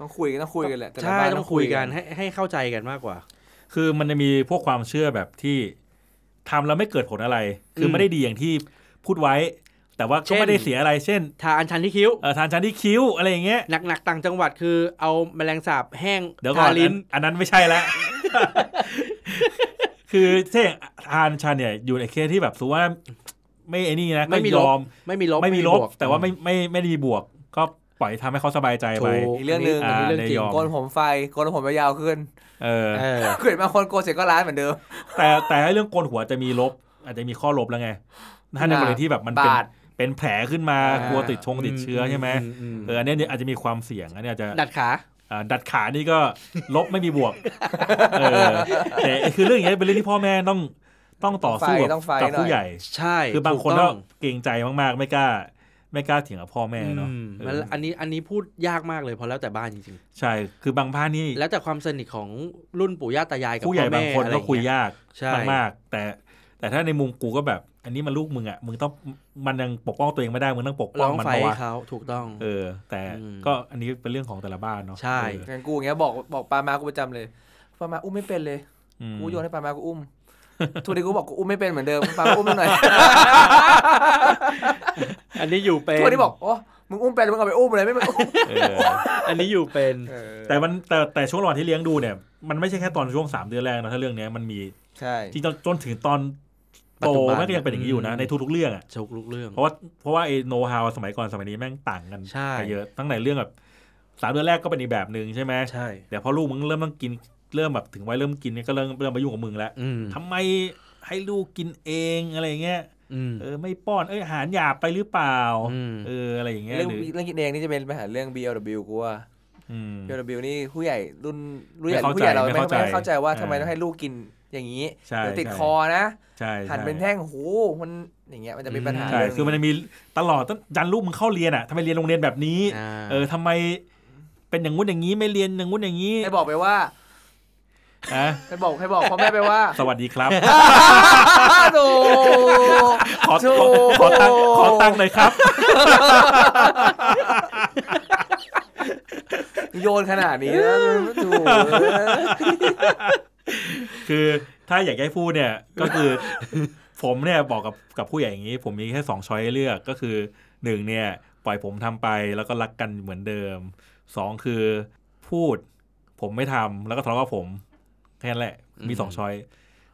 S3: ต้องคุยกันต้องคุยกันแหละแต่ละ
S2: ใช่
S3: บ้าน
S2: ต้องคุยกันให้ให้เข้าใจกันมากกว่า
S1: คือมันจะมีพวกความเชื่อแบบที่ทำแล้วไม่เกิดผลอะไร คือ
S2: ม
S1: ไม่ได้ดีอย่างที่พูดไว้ แต่ว่า
S2: เช่
S1: ก็
S2: น
S1: ไม่ได้เสียอะไรเช่น
S2: ทาอัญชันที่คิ้ว
S1: เออทานชันที่คิ้วอะไรอย่างเงี้ย
S2: หนักๆต่างจังหวัดคือเอาแมลงสาบแห้ง
S1: เดี๋ยวก่อ
S2: ทานลิ้น
S1: อันอันนั้นไม่ใช่แล้วคือเช่นทานชันเนี่ยอยู่ในเคสที่แบบสมมุติว่า ไม่ไอ้นี่นะก็
S2: ไม่มี
S1: ย
S2: ลบ
S1: อม
S2: ไม่มีลบ
S1: ไม่มีลบ
S2: วก
S1: แต่ว่าไม่ไม่ไม่ได้มีบวกก็ปล่อยทำให้เขาสบายใจไป
S2: ถูก
S3: อีกเรื่องหนึ่ง
S2: อันนี้เรื่องจริง
S1: อ่า
S3: โกนผมไฟโกนผมยาวๆขึ้น
S1: เออ
S2: เออ
S3: เกิดมาคนโกนเสร็จก็ร้านเหมือนเดิม
S1: แต่แต่ไอ้เรื่องโกนหัวจะมีลบ อาจจะมีข้อลบแล้วไงถ้าในกรณีที่แบบมันเป็น
S3: บาด
S1: เป็นแผลขึ้นมา
S3: อ่าก
S1: ลัวติดชงติดเชื้อใช่ไหม
S2: อืม
S1: เอออันเนี้ยเนี่ยอาจจะมีความเสี่ยงอันเนี้ยอาจจะ
S2: ดัดขา
S1: อ่าดัดขานี่ก็ลบไม่มีบวกเออแต่ไอ้คือเรื่องอย่างเงี้ยเป็นเรื่องที่พ่อแม่ต้องต้องต่อสู้กับ
S3: ต้องไฟ
S1: กับ
S3: หน่
S1: ผู้
S3: อย
S1: ใหญ่
S2: ใช่
S1: คือบางคน
S2: ถู
S1: ก็
S2: ต้อง
S1: เกรงใจมากๆ ไม่กล้า ไม่กล้าเถียงกับพ่อแม่เนาะ
S2: อืม
S1: เอ
S2: มัน
S1: อ
S2: อันนี้อันนี้พูดยากมากเลยเพราะแล้วแต่บ้านจริง
S1: ใช่ คือบางบ้านนี่
S2: ๆแล้วแต่ความสนิทของรุ่นปู่ย่าตายายกับ
S1: ผู้ใหญ่
S2: พ่อแม่
S1: บางคน
S2: อะไร
S1: ก็คุย
S2: อางเงี้
S1: ยาก
S2: ใช่
S1: มากๆแต่แต่ถ้าในมุมกูก็แบบ อันนี้มันลูกมึงอะมึงต้องมันยังปกป้องตัวเองไม่ได้มึงต้องปกป้
S2: ร้
S1: อง
S2: อง
S1: มัน
S2: ไฟ
S1: เพราะ
S2: ให้
S1: ว่า
S2: เขาถูกต้อง
S1: เออ แต่
S2: อืม
S1: ก็อันนี้เป็นเรื่องของแต่ละบ้านเนาะ
S2: ใช่
S1: เออ
S3: งั้นกูอย่างเงี้ยบอกบอกปามากูประจำเลยปามาอุ้มไม่เป็นเลย
S1: อืม
S3: กูโยนให้ปามากูอุ้มทุกทีกูบอกกูอุ้มไม่เป็นเหมือนเดิมปามาอุ้มหน่อย
S2: อันนี้อยู่เป็น
S3: ทุกทีบอกโอ้มึงอุ้มเป็นมึงเอาไปอุ้มเลยไม่เป็นอุ้ม
S1: เออ
S2: อันนี้อยู่เป็น
S1: แต่มันแต่แต่ช่วงระหว่างที่เลี้ยงดูเนี่ย มันไม่ใช่แค่ตอนช่วงสามเดือนแรกนะถ้าเรื่องเนี้ยมันมี
S3: ใช่
S1: จริงๆจนจนถึงตอน
S2: ปัจ
S1: โต
S2: จุบัน
S1: แม่งก็ยังเป็นอย่างนี้อยู่นะ
S2: อืม
S1: ในทุกๆเรื่องอะ
S2: ชกลุกเรื่อง
S1: เพราะว่าเพราะว่าไอ้โน้ตฮาวสมัยก่อนสมัยนี้แม่งต่างกัน
S2: ใช่
S1: ไปเยอะตั้งแต่เรื่องแบบสามเดือนแรกก็เป็นอีกแบบหนึ่งใช่ไหม
S2: ใช่
S1: เดี๋ยวพอลูกมึงเริ่มต้องกินเริ่มแบบถึงวัยเริ่มกินเนี่ยก็เริ่มเริ่มมายุ่งกับมึงแล้ว
S2: อืม
S1: ทำไมให้ลูกกินเองอะไรเงี้ย
S2: อืม
S1: เออไม่ป้อนเอ้ยอาหารหยาบไปหรือเปล่า
S2: อืม
S1: เอออะไรอย่างเงี้ย
S3: เรื่อง
S1: หรือ
S3: เรื่องกินเองนี่จะเป็นปัญหาเรื่อง BLW กูว่า
S1: อืม
S3: BLW นี่ผู้ใหญ่รุ่นรุ่นใหญ่
S1: ไม่เข้า
S3: ผู้ใหญ่เรา
S1: ใจ
S3: ไม่
S1: ไม่เข้าใจ
S3: ไม่เข้าใจว่าทำไม
S1: เออ
S3: ต้องให้ลูกกิน อย่างนี้
S1: ใช่
S3: เดี๋ยวติด
S1: ใช่
S3: คอนะ
S1: ใช่
S3: หั่น
S1: ใช่
S3: เป็นแท่งโหมันอย่างเงี้ยมันจะมีปัญหา
S1: ใช่
S3: เรื่อง
S1: คือมันจะมีตลอดตั้งยันลูกมึงเข้าเรียนอะทำไมเรียนโรงเรียนแบบนี้
S2: อ่า
S1: เออทำไมเป็นอย่างงู้นอย่างนี้ไม่เรียนอย่างงู้นอย่างนี้
S3: ให้บอกไปว่า
S1: นะ
S3: ให้บอกให้บอกพ่อแม่ไปว่า
S1: สวัสดีครับ
S3: โธ่
S1: ขอ
S3: โธ่
S1: ขอขอตั้งขอตั้งเลยครับ
S3: โยนขนาดนี้นะโถูก
S1: คือถ้าอยากให้พูดเนี่ยก็คือผมเนี่ยบอกกับกับผู้ใหญ่อย่างนี้ ผมมีแค่สองช้อยให้เลือกก็คือหนึ่งเนี่ยปล่อยผมทำไปแล้วก็รักกันเหมือนเดิมสองคือพูดผมไม่ทำแล้วก็ทะเลาะกับผมแค่นั้นแหละ มีสอง
S2: อืม
S1: ช้อย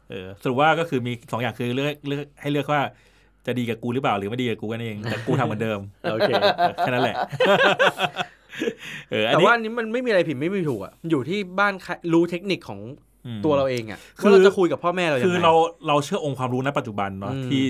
S1: เออสรุปว่าก็คือมีสองอย่างคือเลือกเลือกให้เลือกว่าจะดีกับกูหรือเปล่าหรือไม่ดีกับกูกันเองแต่กูทำเหมือนเดิม
S2: โอเค
S1: เออแค่นั้นแหละเอออัน
S2: แต่
S1: นี้
S2: ว่าอันนี้มันไม่มีอะไรผิดไม่มีถูกอะอยู่ที่บ้านใครรู้เทคนิคของ
S1: อืม
S2: ตัวเราเองอะ
S1: คือ
S2: ว่าเราจะคุยกับพ่อแม่เรายังไง
S1: คือเราเราเชื่อองค์ความรู้ณปัจจุบันเนาะ
S2: อืม
S1: ที่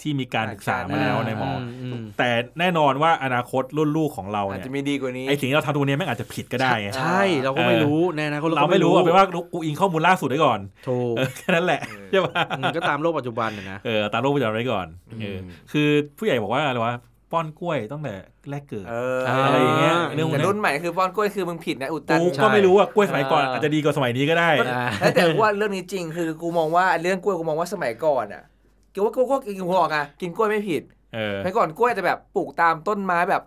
S1: ที่มีการศึกษามาแล้วในหมออ
S2: อืม
S1: แต่แน่นอนว่าอนาคตรุ่นลูกของเรา
S3: อาจ
S1: เนี่ย
S3: จะมีดีกว่านี้
S1: ไอสิ่งที่เราทำตัวเนี้ยแม่งอาจจะผิดก็ได้ไง
S2: ใช่ เราก็ไม่รู้ในอนาคต
S1: เราไม่รู้เอาเป็นว่ากูอิงข้อมูลล่าสุดไว้ก่อน
S2: ถูก
S1: เออแค่นั้นแหละใช่ปะ
S2: อืมก็ตามโลกปัจจุบันนะนะ
S1: เออตามโลกปัจจุบันไว้ก่อนเออคือผู้ใหญ่บอกว่าอะไรวะ ป้อนกล้วยตั้งแต่แรกเกิด
S3: เออ
S1: อะไรอย่างเงี้ยเรื่องพวก
S3: แต่
S1: เนี้ย
S3: รุ่นใหม่คือป้อนกล้วยคือมึงผิดนะอุดตัน
S1: กู
S2: ใช่
S1: ก็ไม่รู้ว่ากล้วยสมัยก่อน
S3: เอออ
S1: อาจจะดีกว่าสมัยนี้ก็ได้
S2: อ่า
S3: แล้วแต่ว่าเรื่องนี้จริงคือกูมองว่าเรื่องกล้วยกูมองว่าสมัยก่อนอะกูว่ากูก็กินกูบอกอะกินกล้วยไม่ผิด
S1: เออ
S3: สมัยก่อนกล้วยจะแบบปลูกตามต้นไม้แบบ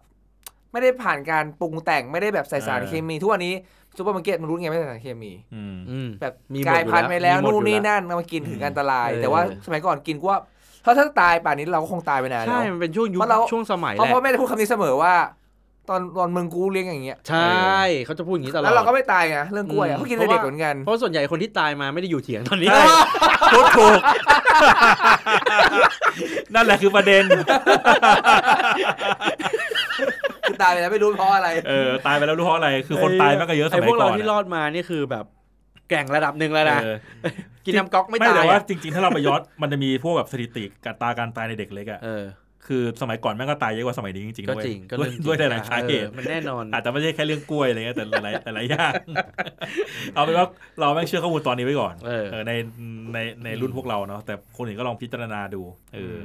S3: ไม่ได้ผ่านการปรุงแต่งไม่ได้แบบใส่สาร
S1: เออ
S3: เคมีทุกวันนี้ซูเปอร์มาร์เก็ตมันรู้ไงไม่ใส่สารเคมี
S1: อืม
S2: อืม
S3: แบบ
S2: มีหมด
S3: กลายพันธุ์ไปแล้ว
S2: อยู่แล้วมีหมด
S3: นู่นนี่
S2: อยู่แล้ว
S3: นั่นเอามากินถึงอันตราย
S2: เออ
S3: แต่ว่าสมัยก่อนกินกูว่า ถ้าถ้าตายป่านนี้เราก็คงตายไปนานแล้
S2: ใช่มันเป็นช่วงยุค
S3: เพราะเรา
S2: ช่วงสมัย
S3: เพราะ
S2: แหละ
S3: พ่อแม่จะพูดคำนี้เสมอว่า ตอนตอนมึงกูเลี้ยงอย่างเงี้ย
S2: ใช่เขาจะพูดอย่างนี้ตลอด
S3: แล้วเราก็ไม่ตายไงเรื่องกล้วย
S2: อื
S3: อะ
S2: ม
S3: เขากินแต่เด็กเหมือนกัน
S2: เพราะส่วนใหญ่คนที่ตายมาไม่ได้อยู่เถียงตอนนี้
S1: ใช่พูดถูก นั่นแหละคือประเด็น
S3: คือตายไปแล้วไม่รู้เพราะอะไร
S1: เออ ตายไปแล้วรู้เพราะอะไร คือคนตายมากก็เยอะส
S2: ไอ้
S1: มั
S2: พ
S1: ยว
S2: ก
S1: ก่
S2: เรา
S1: อน
S2: ที่รอดมานี่คือแบบ แกร่งระดับหนึ่งแล้วนะ
S1: เออ
S2: กินน้ำก๊อกไม่
S1: ไม่
S2: ตาย
S1: แต่ว่า
S2: อะ
S1: จริงๆ ถ้าเราไปย้อนมันจะมีพวกแบบสถิติการตาการตายในเด็กเล็กอะ
S2: เออ
S1: คือสมัยก่อนแม่งก็ตายเยอะกว่าสมัยนี้จริงๆ
S2: ก็
S1: ด้วย
S2: จริงก็
S1: ด้วย
S2: เรื่องจริง
S1: ด้วยหลายๆสาเหตุ
S2: ออมันแน่นอน
S1: อาจจะไม่ใช่แค่เรื่องกล้วยอะไรเงี้ยแต่หลายๆหลายๆอย่างเอาเป็นว่าเราแม่งเชื่อข้อมูลตอนนี้ไว้ก่อน
S2: เออ
S1: เออในในในรุ่นพวกเราเนาะแต่คนอื่นก็ลองพิจารณาดู เอออ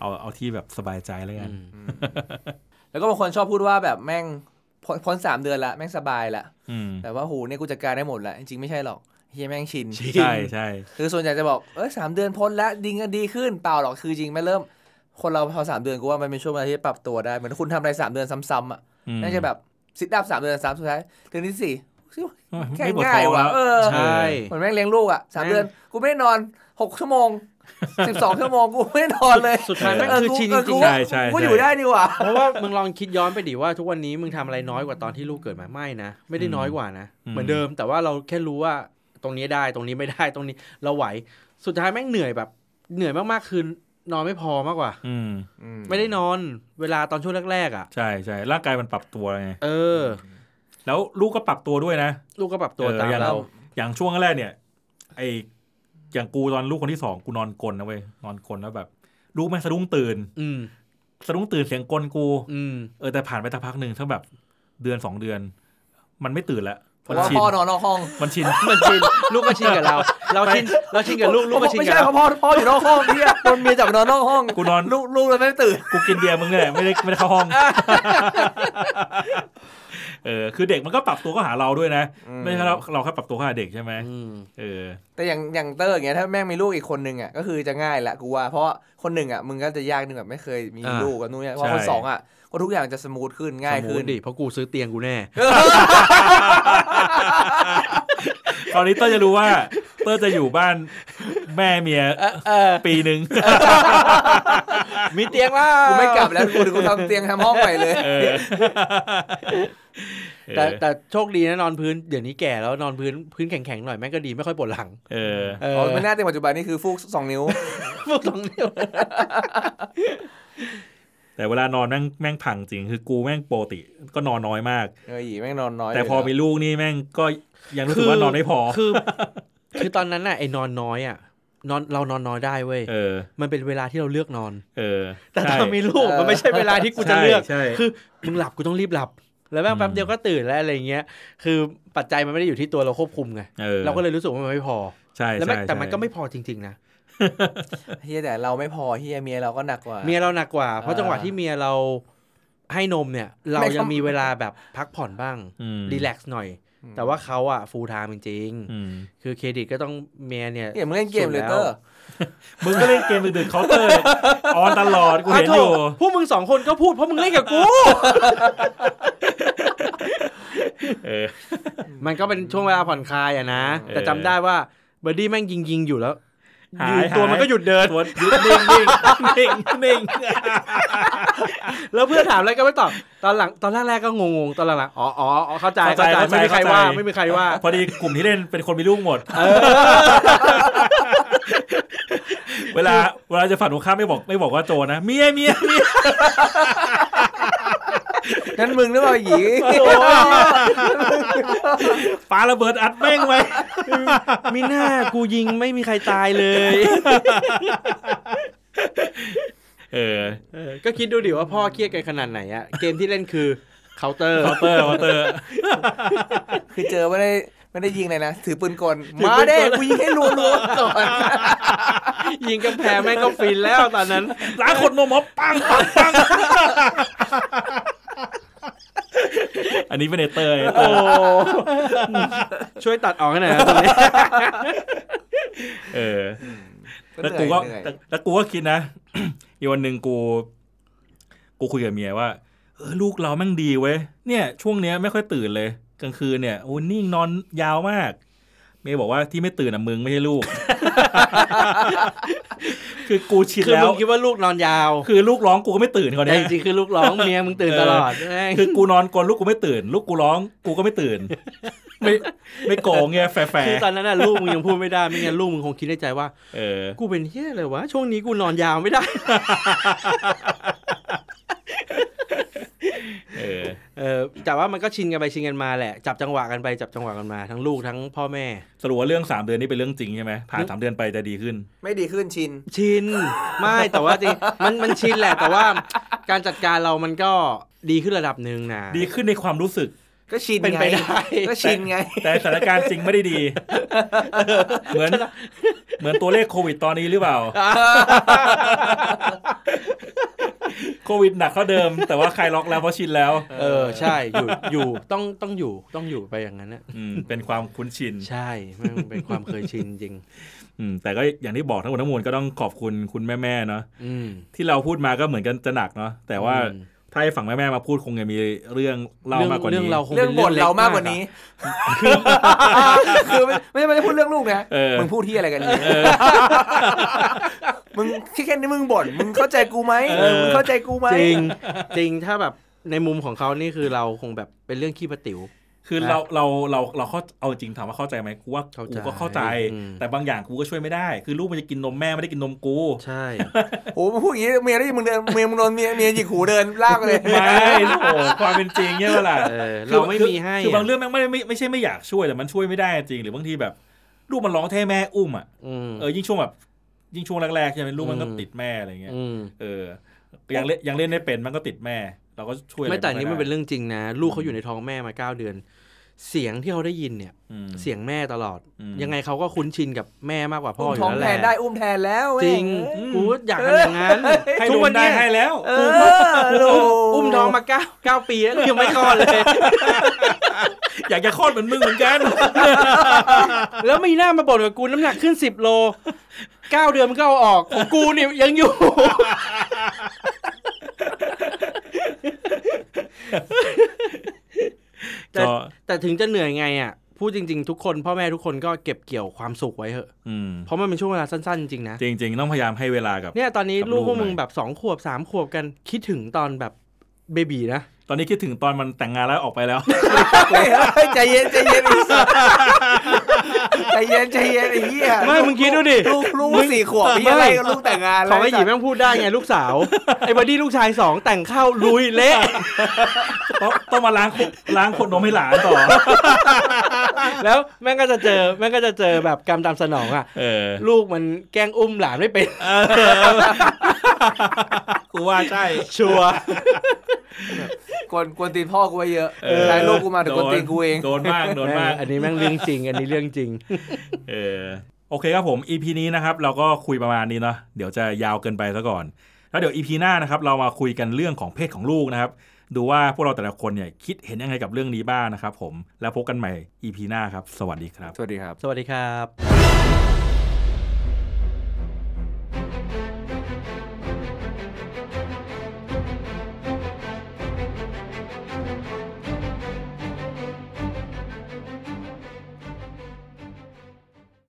S1: เอาเอาที่แบบสบายใจแล้วกัน
S2: อืม
S3: แล้วก็บางคนชอบพูดว่าแบบแม่ง พ้นพ้นสามเดือนละแม่งสบายละ
S1: อืม
S3: แต่ว่าหูเนี่ยกูจัดการได้หมดละจริงๆไม่ใช่หรอกเฮียแม่งชิน
S1: ใช่ใช่
S3: คือส่วนใหญ่จะบอกเอ้ยสามเดือนพ้นแล้วดีกันดีขึ้นเปล่าหรอกคือจริงไม่เริ่ม คนเราพอสามเดือนกูว่ามันเป็นช่วงเวลาที่ปรับตัวได้เหมือนคุณทำอะไรสามเดือนซ้ำๆอะ
S1: อืม
S3: น่าจะแบบซิทอัพสามเดือนซ้ำสุดท้ายเดือนที่สี่แค่
S1: ไม่ปวด
S3: ง่า
S1: ท้
S3: ย
S1: อง
S3: ว่ะ
S1: แล้ว
S3: เออ
S2: ใช่
S3: เหมือนแม่งเลี้ยงลูกอะสาม
S2: แม่ง
S3: เดือนกูไม่ได้นอนหกชั่วโมง สิบสองชั่วโมงกูไม่ได้นอนเลย
S2: สุดท้ายแม่ง
S3: เออ
S2: คือ
S3: กู
S2: ชิน
S3: เออ
S2: จริ
S3: กู
S2: ง
S1: ใช่ใช่
S3: กู
S1: ใช่
S3: อยู่ได้นี่หว่า
S2: ๆเพราะว่ามึงลองคิดย้อนไปดิว่าทุกวันนี้มึงทำอะไรน้อยกว่าตอนที่ลูกเกิดมาไม่นะไม่ได้น้อยกว่านะ เหมือนเดิมแต่ว่าเราแค่รู้ว่าตรงนี้ได้ตรงนี้ไม่ได้ตรงนี้เราไหว สุดท้ายแม่งเหนื่อยแบบ เหนื่อยมากๆคือนอนไม่พอมากกว่า
S1: อืม
S2: ไม่ได้นอนเวลาตอนช่วงแรกๆอะ
S1: ใช่ใช่ร่างกายมันปรับตัวไง
S2: เออ
S1: แล้วลูกก็ปรับตัวด้วยนะ
S2: ลูกก็ปรับตัว
S1: เออ
S2: ตาม
S1: อย่าง
S2: เรา
S1: อย่างช่วงแรกเนี่ย ไอ อย่างกูตอนลูกคนที่สองกูนอนกลนนะเว้ยนอนกลนแล้วแบบ ลูกแม่งสะดุ้งตื่น
S2: อืม
S1: สะดุ้งตื่นเสียงกลกู
S2: อืม
S1: เออแต่ผ่านไปสักพักหนึ่งถ้าแบบเดือนสองเดือน มันไม่ตื่นละ
S3: เพ
S1: มัน
S3: ราะว่า
S1: ชิน
S3: พ่อนอนนอกห้อง
S1: มันชิน
S2: มันชิน ลูกก็ชินกับเรา เราชิน เราชินกับลูก ลูกก็ชิน
S3: ไม่
S2: กับ
S3: ใช่เพ
S2: เรา
S3: ราะพ่อพ่ออยู่นอกห้องเนี่ยโดนเมียจับไปนอนนอกห้อง
S1: กูนอน
S3: ลูกลูกเลยไม่ตื่น
S1: กูกินเบียร์มึงเนี่ยไม่ได้ไม่ได้เข้าห้อง เออคือเด็กมันก็ปรับตัวก็หาเราด้วยนะ ไม่ใช่เราเราแค่ปรับตัวเข้าหาเด็กใช่ไหม
S2: อืม
S1: เออ
S3: แต่อย่างอย่างเตอร์อย่างเงี้ยถ้าแม่งมีลูกอีกคนนึงอะก็คือจะง่ายแหละกูว่าเพราะว่าคนหนึ่งอะมึงก็จะยากนึงแบบไม่เคยมี
S2: อ่า
S3: ลูกกับนู่นเนี่ยเพราะ
S1: ใช่
S3: คนสองอะก็ทุกอย่างจะสมูทขึ้นง่ายขึ้น
S2: สมมุติดิเพราะกูซื้อเตียงกูแน่
S1: ตอนนี้เต้ยจะรู้ว่าเต้ยจะอยู่บ้านแม่เมีย
S2: เออ
S1: ปีหนึ่ง
S2: มีเตียงแล้ว
S3: กูไม่กลับแล้วกูกูทำเตียงทำห้องใหม่เลย
S1: เออ
S2: แต่แต่โชคดีนะนอนพื้นเดี๋ยวนี้แก่แล้วนอนพื้นพื้นแข็งๆหน่อยแม่งก็ดีไม่ค่อยปวดหลัง
S1: เออ
S2: เอ
S3: อ๋
S2: อ
S3: อไม่น่าเตียงปัจจุบันนี่คือฟูกสองนิ้ว
S2: พวกตรงนี้
S1: แต่เวลานอนแม่งแม่งพังจริงคือกูแม่งปกติ ก็นอนน้อยมาก
S3: เออหยีแม่งนอนน้อย
S1: แต่พอ
S3: เลย
S1: มีลูกนี่แม่งก็ยังรู้สึกว่านอนไม่พอ
S2: คือคือตอนนั้นน่ะไอ้นอนน้อยอะนอนเรานอนน้อยได้เว้ย
S1: เออ
S2: มันเป็นเวลาที่เราเลือกนอน
S1: เออ
S2: แต่
S1: ใช่
S2: ตอนมีลูกมันไม่ใช่เวลาที่กูจะ
S1: ใช่
S2: เลือก
S1: ใช่
S2: คือมึงหลับกูต้องรีบหลับ แล้วแม่ง
S1: อืม
S2: แป๊บเดียวก็ตื่นแล้วอะไรเงี้ย คือปัจจัยมันไม่ได้อยู่ที่ตัวเราควบคุมไง
S1: เออ
S2: เราก็เลยรู้สึกว่ามันไม่พอ
S1: ใช่
S2: แล้วแม่ง
S1: ใช่
S2: แต่มัน
S1: ใช่
S2: ก็ไม่พอจริง ๆ นะ
S3: เฮียแต่เราไม่พอเฮียเมียเราก็หนักกว่า
S2: เมียเราหนักกว่า เพราะ
S3: อ่า
S2: จังหวะที่เมียเราให้นมเนี่ย เรา
S3: ไม่
S2: ยัง
S3: ทำ
S2: มีเวลาแบบพักผ่อนบ้าง
S1: อืม
S2: relax หน่อย แต่ว่าเขาอะ full-time จริง
S1: อืม
S2: ๆคือเครดิตก็ต้องเมียเนี่ย
S3: เนี่ยมึงเล่นเกมเลย
S2: สุด
S3: เต
S2: แล้
S3: อ
S2: ว
S3: ร์
S1: มึงก็เล่นเกมดึกๆ Counter on ตลอดกูเห็นอยู่
S2: อะโถ่พวกมึงสองคนก็พูดเพราะมึงเล่นกับกู
S1: เออ
S2: มันก็เป็นช่วงเวลาผ่อนคลายอะนะ
S1: เออ
S2: แต่จำได้ว่าเบอร์ดี้แม่งยิงยิงๆอยู่แล้ว
S1: หาย
S2: อยู่ตัว
S1: หาย
S2: มันก็หยุดเดิน
S1: ตัวหยุดนิ่งนิ่งนิ่งนิ่ง
S2: แล้วเพื่อนถามอะไรก็ไม่ตอบ ตอนหลังตอนแรกๆก็งงๆ ตอนหลังๆ อ๋ออ๋ออ๋อเข้าใจ เข้าใจ ไม่มีใครว่า ไม่มีใครว่า
S1: พอดีกลุ่มที่เล่นเป็นคนมีลูกหมด เวลาเวลาจะฝันหัวข้ามไม่บอกไม่บอกว่าโจนะ เมียเมียเมีย
S3: นั่นมึงหรือเปล่าหยี
S1: ปาระเบิดอัดแม่งไว้
S2: มีหน้ากูยิงไม่มีใครตายเลย
S1: เออ
S2: เออ ก็คิดดูดิว่าพ่อเครียดกันขนาดไหนอะเกมที่เล่นคือ
S1: Counter Counter Counter
S3: คือเจอไม่ได้ไม่ได้ยิงเลยนะ ถือปืนกล
S2: ถือ
S3: มา
S2: ปืนกล
S3: เด้กูยิงให้รัวๆก่อน
S2: ยิงกำแพงแม่งก็ฟินแล้วตอนนั้น
S1: ล้างขนนมมอปังปังปัง อันนี้เป็นเนเตอร์เนเตอ
S2: โอ้
S1: ร์
S2: ช่วยตัดออกให้หน่อยนะตรงนี้
S1: เออ
S3: ก็
S1: แล้ว
S3: เหนื่
S1: กู
S3: อย
S1: ก็
S3: เหนื่อย
S1: แต่แล้วกูก็คิดนะอีกวันหนึ่งกู กูคุยกับเมียว่าเออลูกเราแม่งดีเว้ยเนี่ย ช่วงเนี้ยไม่ค่อยตื่นเลย กลางคืนเนี่ยโอ้นิ่งนอนยาวมาก เมย์บอกว่าที่ไม่ตื่นอะมึงไม่ใช่ลูก คือกูชิน
S2: คือ
S1: แล้
S2: มึ
S1: ว
S2: งคิดว่าลูกนอนยาว
S1: คือลูกร้องกูก็ไม่ตื่นคน
S2: แต่
S1: เนี้ย
S2: จริงๆคือลูกร้องเมียมึงตื่นตลอดแม่ง
S1: คือกูนอนกลนลูกกูไม่ตื่น ลูกกูร้องกูก็ไม่ตื่น ไม่ไม่โกงเงี้ยแฝง
S2: คือตอนนั้นน่ะลูกมึงยังพูดไม่ได้ไม่งั้นลูกมึงคงคิดในใจว่า
S1: เออ
S2: กูเป็นเฮียอะไรวะ ช่วงนี้กูนอนยาวไม่ได้
S1: เออ
S2: เออแต่ว่ามันก็ชินกันไปชินกันมาแหละ จับจังหวะกันไปจับจังหวะกันมาทั้งลูกทั้งพ่อแม่
S1: สรุปว่าเรื่องสามเดือนนี่เป็นเรื่องจริงใช่ไหมผ่านสามเดือนไปจะดีขึ้น
S3: ไม่ดีขึ้นชิน
S2: ชิน ไม่แต่ว่าจริงมันมันชินแหละ แต่ว่าการจัดการเรามันก็ดีขึ้นระดับหนึ่งนะ
S1: ดีขึ้นในความรู้สึก
S3: ก็ชิน
S2: เป็น
S3: ไง
S2: ไปได้
S3: ก็ชินไง
S1: แต่สถานการณ์จริงไม่ได้ดี เหมือน เหมือนตัวเลขโควิดตอนนี้หรือเปล่า โควิดหนักเท่าเดิม แต่ว่าใครล็อกแล้วเพราะชินแล้ว
S2: เออใช่อยู่อยู่ต้องต้องอยู่ต้องอยู่ไปอย่างนั้นนะ
S1: อืมเป็นความคุ้นชิน
S2: ใช่มันเป็นความเคยชินจริง
S1: อืมแต่ก็อย่างที่บอกทั้งหมดทั้งมวลก็ต้องขอบคุณคุณแม่ๆเนาะ
S2: อืม
S1: ที่เราพูดมาก็เหมือนกันจะหนักเนาะแต่ว่า
S2: อืม
S1: ถ้าให้ฝั่งแม่ๆมาพูดคงจะมีเรื่องเล่ามากกว่า
S2: เรื่อง
S1: นี้
S2: เราคง
S3: เรื่องบ่น
S2: ล็
S3: เรามากกว่า
S2: อะ
S3: นี้ คือไม่ไม่ใช่ไม่ได้พูดเรื่องลูกนะ
S1: เออ
S3: มึงพูดที่อะไรกันเนี่ย มึงที่แค่นี้มึงบ่นมึงเข้าใจกูไหม
S1: เออ
S3: มึงเข้าใจกูไหม
S2: จริงจริงถ้าแบบในมุมของเขานี่คือเราคงแบบเป็นเรื่องขี้ประติ๋ว
S1: คือ
S2: นะ
S1: เราเราเราเราเข้าเอาจริงถามว่าเข้าใจไหมกูว่า
S2: เข้าใจ
S1: กูก็เข้าใจ
S2: อืม
S1: แต่บางอย่างกูก็ช่วยไม่ได้ คือลูกมันจะกินนมแม่ไม่ได้กินนมกู
S2: ใช่
S3: โอ้มึงพูดอย่างนี้เมียได้ยินมึงเดินเมียมึงโดนเมียเมียหยิกหูเดินลากไปเลย
S1: ไม่โอ้ความเป็นจริงเนี่ยเวลา
S2: เออเราไม่มีให้
S1: คือบาง
S2: อะ
S1: เรื่องแม่งไม่ได้ไม่ไม่ใช่ไม่อยากช่วยแต่มันช่วยไม่ได้จริง หรือบางทีแบบ ลูกมันร้องแท้แม่อุ้มอะ
S2: อืม
S1: เออยิ่งช่วงแบบ ยิ่งช่วงแรกๆใช่ไหมลูกมันก็
S2: อืม
S1: ติดแม่อะไรเงี้ย
S2: อืม
S1: เออยังเล่นยังเล่นได้เป็นมันก็ติดแม่ เราก็ช่วยอะร
S2: ไม่แต่อันนี้มัน
S1: ด้
S2: เป็นเรื่องจริงนะ ลูกเขาอยู่ในท้องแม่มาเก้าเดือน เสียงที่เขาได้ยินเนี่ย
S1: อืม
S2: เสียงแม่ตลอด
S1: อืม
S2: ยังไงเขาก็คุ้นชินกับแม่มากกว่าพ่อ
S3: อุ้ม
S2: อยู่
S3: ท้อง
S2: แล้ว
S3: แท
S2: แหละ
S3: นได้อุ้มแทนแล้ว
S2: จริง
S3: เว้ย
S2: กูอยากทำอย่างนั้น
S1: ให้
S2: ทุ
S1: โด
S2: กวันน
S1: ได้
S2: เนี้ย
S1: ให้แล้ว
S3: เออโอ้
S2: อุ้มท้องมาเก้าเก้าปีแล้วยังไม่คลอดเลย
S1: อยากจะคลอดเหมือนมึงเหมือนกัน
S2: แล้วมีหน้ามาบ่นกับกูน้ำหนักขึ้นสิบโล เก้าเดือนมันก็เอาออกของกูเนี่ยยังอยู่ แต่
S1: ก็
S2: แต่ถึงจะเหนื่อยไงอะพูดจริง ๆ ทุกคนพ่อแม่ทุกคนก็เก็บเกี่ยวความสุขไว้เถอะ
S1: อืม
S2: เพราะมันเป็นช่วงเวลาสั้นๆจริงๆนะ
S1: จริง ๆ ต้องพยายามให้เวลากับ
S2: เนี่ยตอนนี้
S1: กับ
S2: ลูกพวก
S1: ลูก
S2: มึง
S1: หน่อย
S2: แบบสองขวบสามขวบกันคิดถึงตอนแบบเบบีนะ
S1: ตอนนี้คิดถึงตอนมันแต่งงานแล้วออกไปแล้ว
S3: เฮ้ยเฮ้ยใจเย็นใจเย็นไอ้สัสใจ เย็นใจเย็นไอ้เหี้ย
S2: ไม่มึงคิดดูดิ
S3: ลูกลูกสี่ขวบพี่อะไรกับลูกแต่งงาน
S2: ของไอ้หยี
S3: แล้
S2: แม่งพูดได้ไงลูกสาวไอ้บอดี้ลูกชายสองแต่งเข้าลุยเละ
S1: ต้องต้องมาล้างล้างขวดนมให้หลานต่อ
S2: แล้วแม่งก็จะเจอแม่งก็จะเจอแบบกรรมตามสนองอะ
S1: เออ
S2: ลูกมันแกล้งอุ้มหลานไม่เป็น
S1: กูว่าใช่
S2: ชัวร์
S3: กวนกวนตีนพ่อกูไว้เยอะ
S1: เออ
S3: ใช้ลูกกูมาถึงกวนตีนกูเอง
S1: โดนมากโดนมาก
S2: อันนี้แม่งเรื่องจริง อันนี้เรื่องจริง
S1: เออโอเคครับผม EP นี้นะครับ เราก็คุยประมาณนี้เนาะเดี๋ยวจะยาวเกินไปซะก่อน แล้วเดี๋ยว EP หน้านะครับ เรามาคุยกันเรื่องของเพศของลูกนะครับ ดูว่าพวกเราแต่ละคนเนี่ยคิดเห็นยังไงกับเรื่องนี้บ้างนะครับผมแล้วพบกันใหม่ EP หน้าครับ สวัสดีครับ
S3: สวัสดีครับ
S2: สวัสดีครับ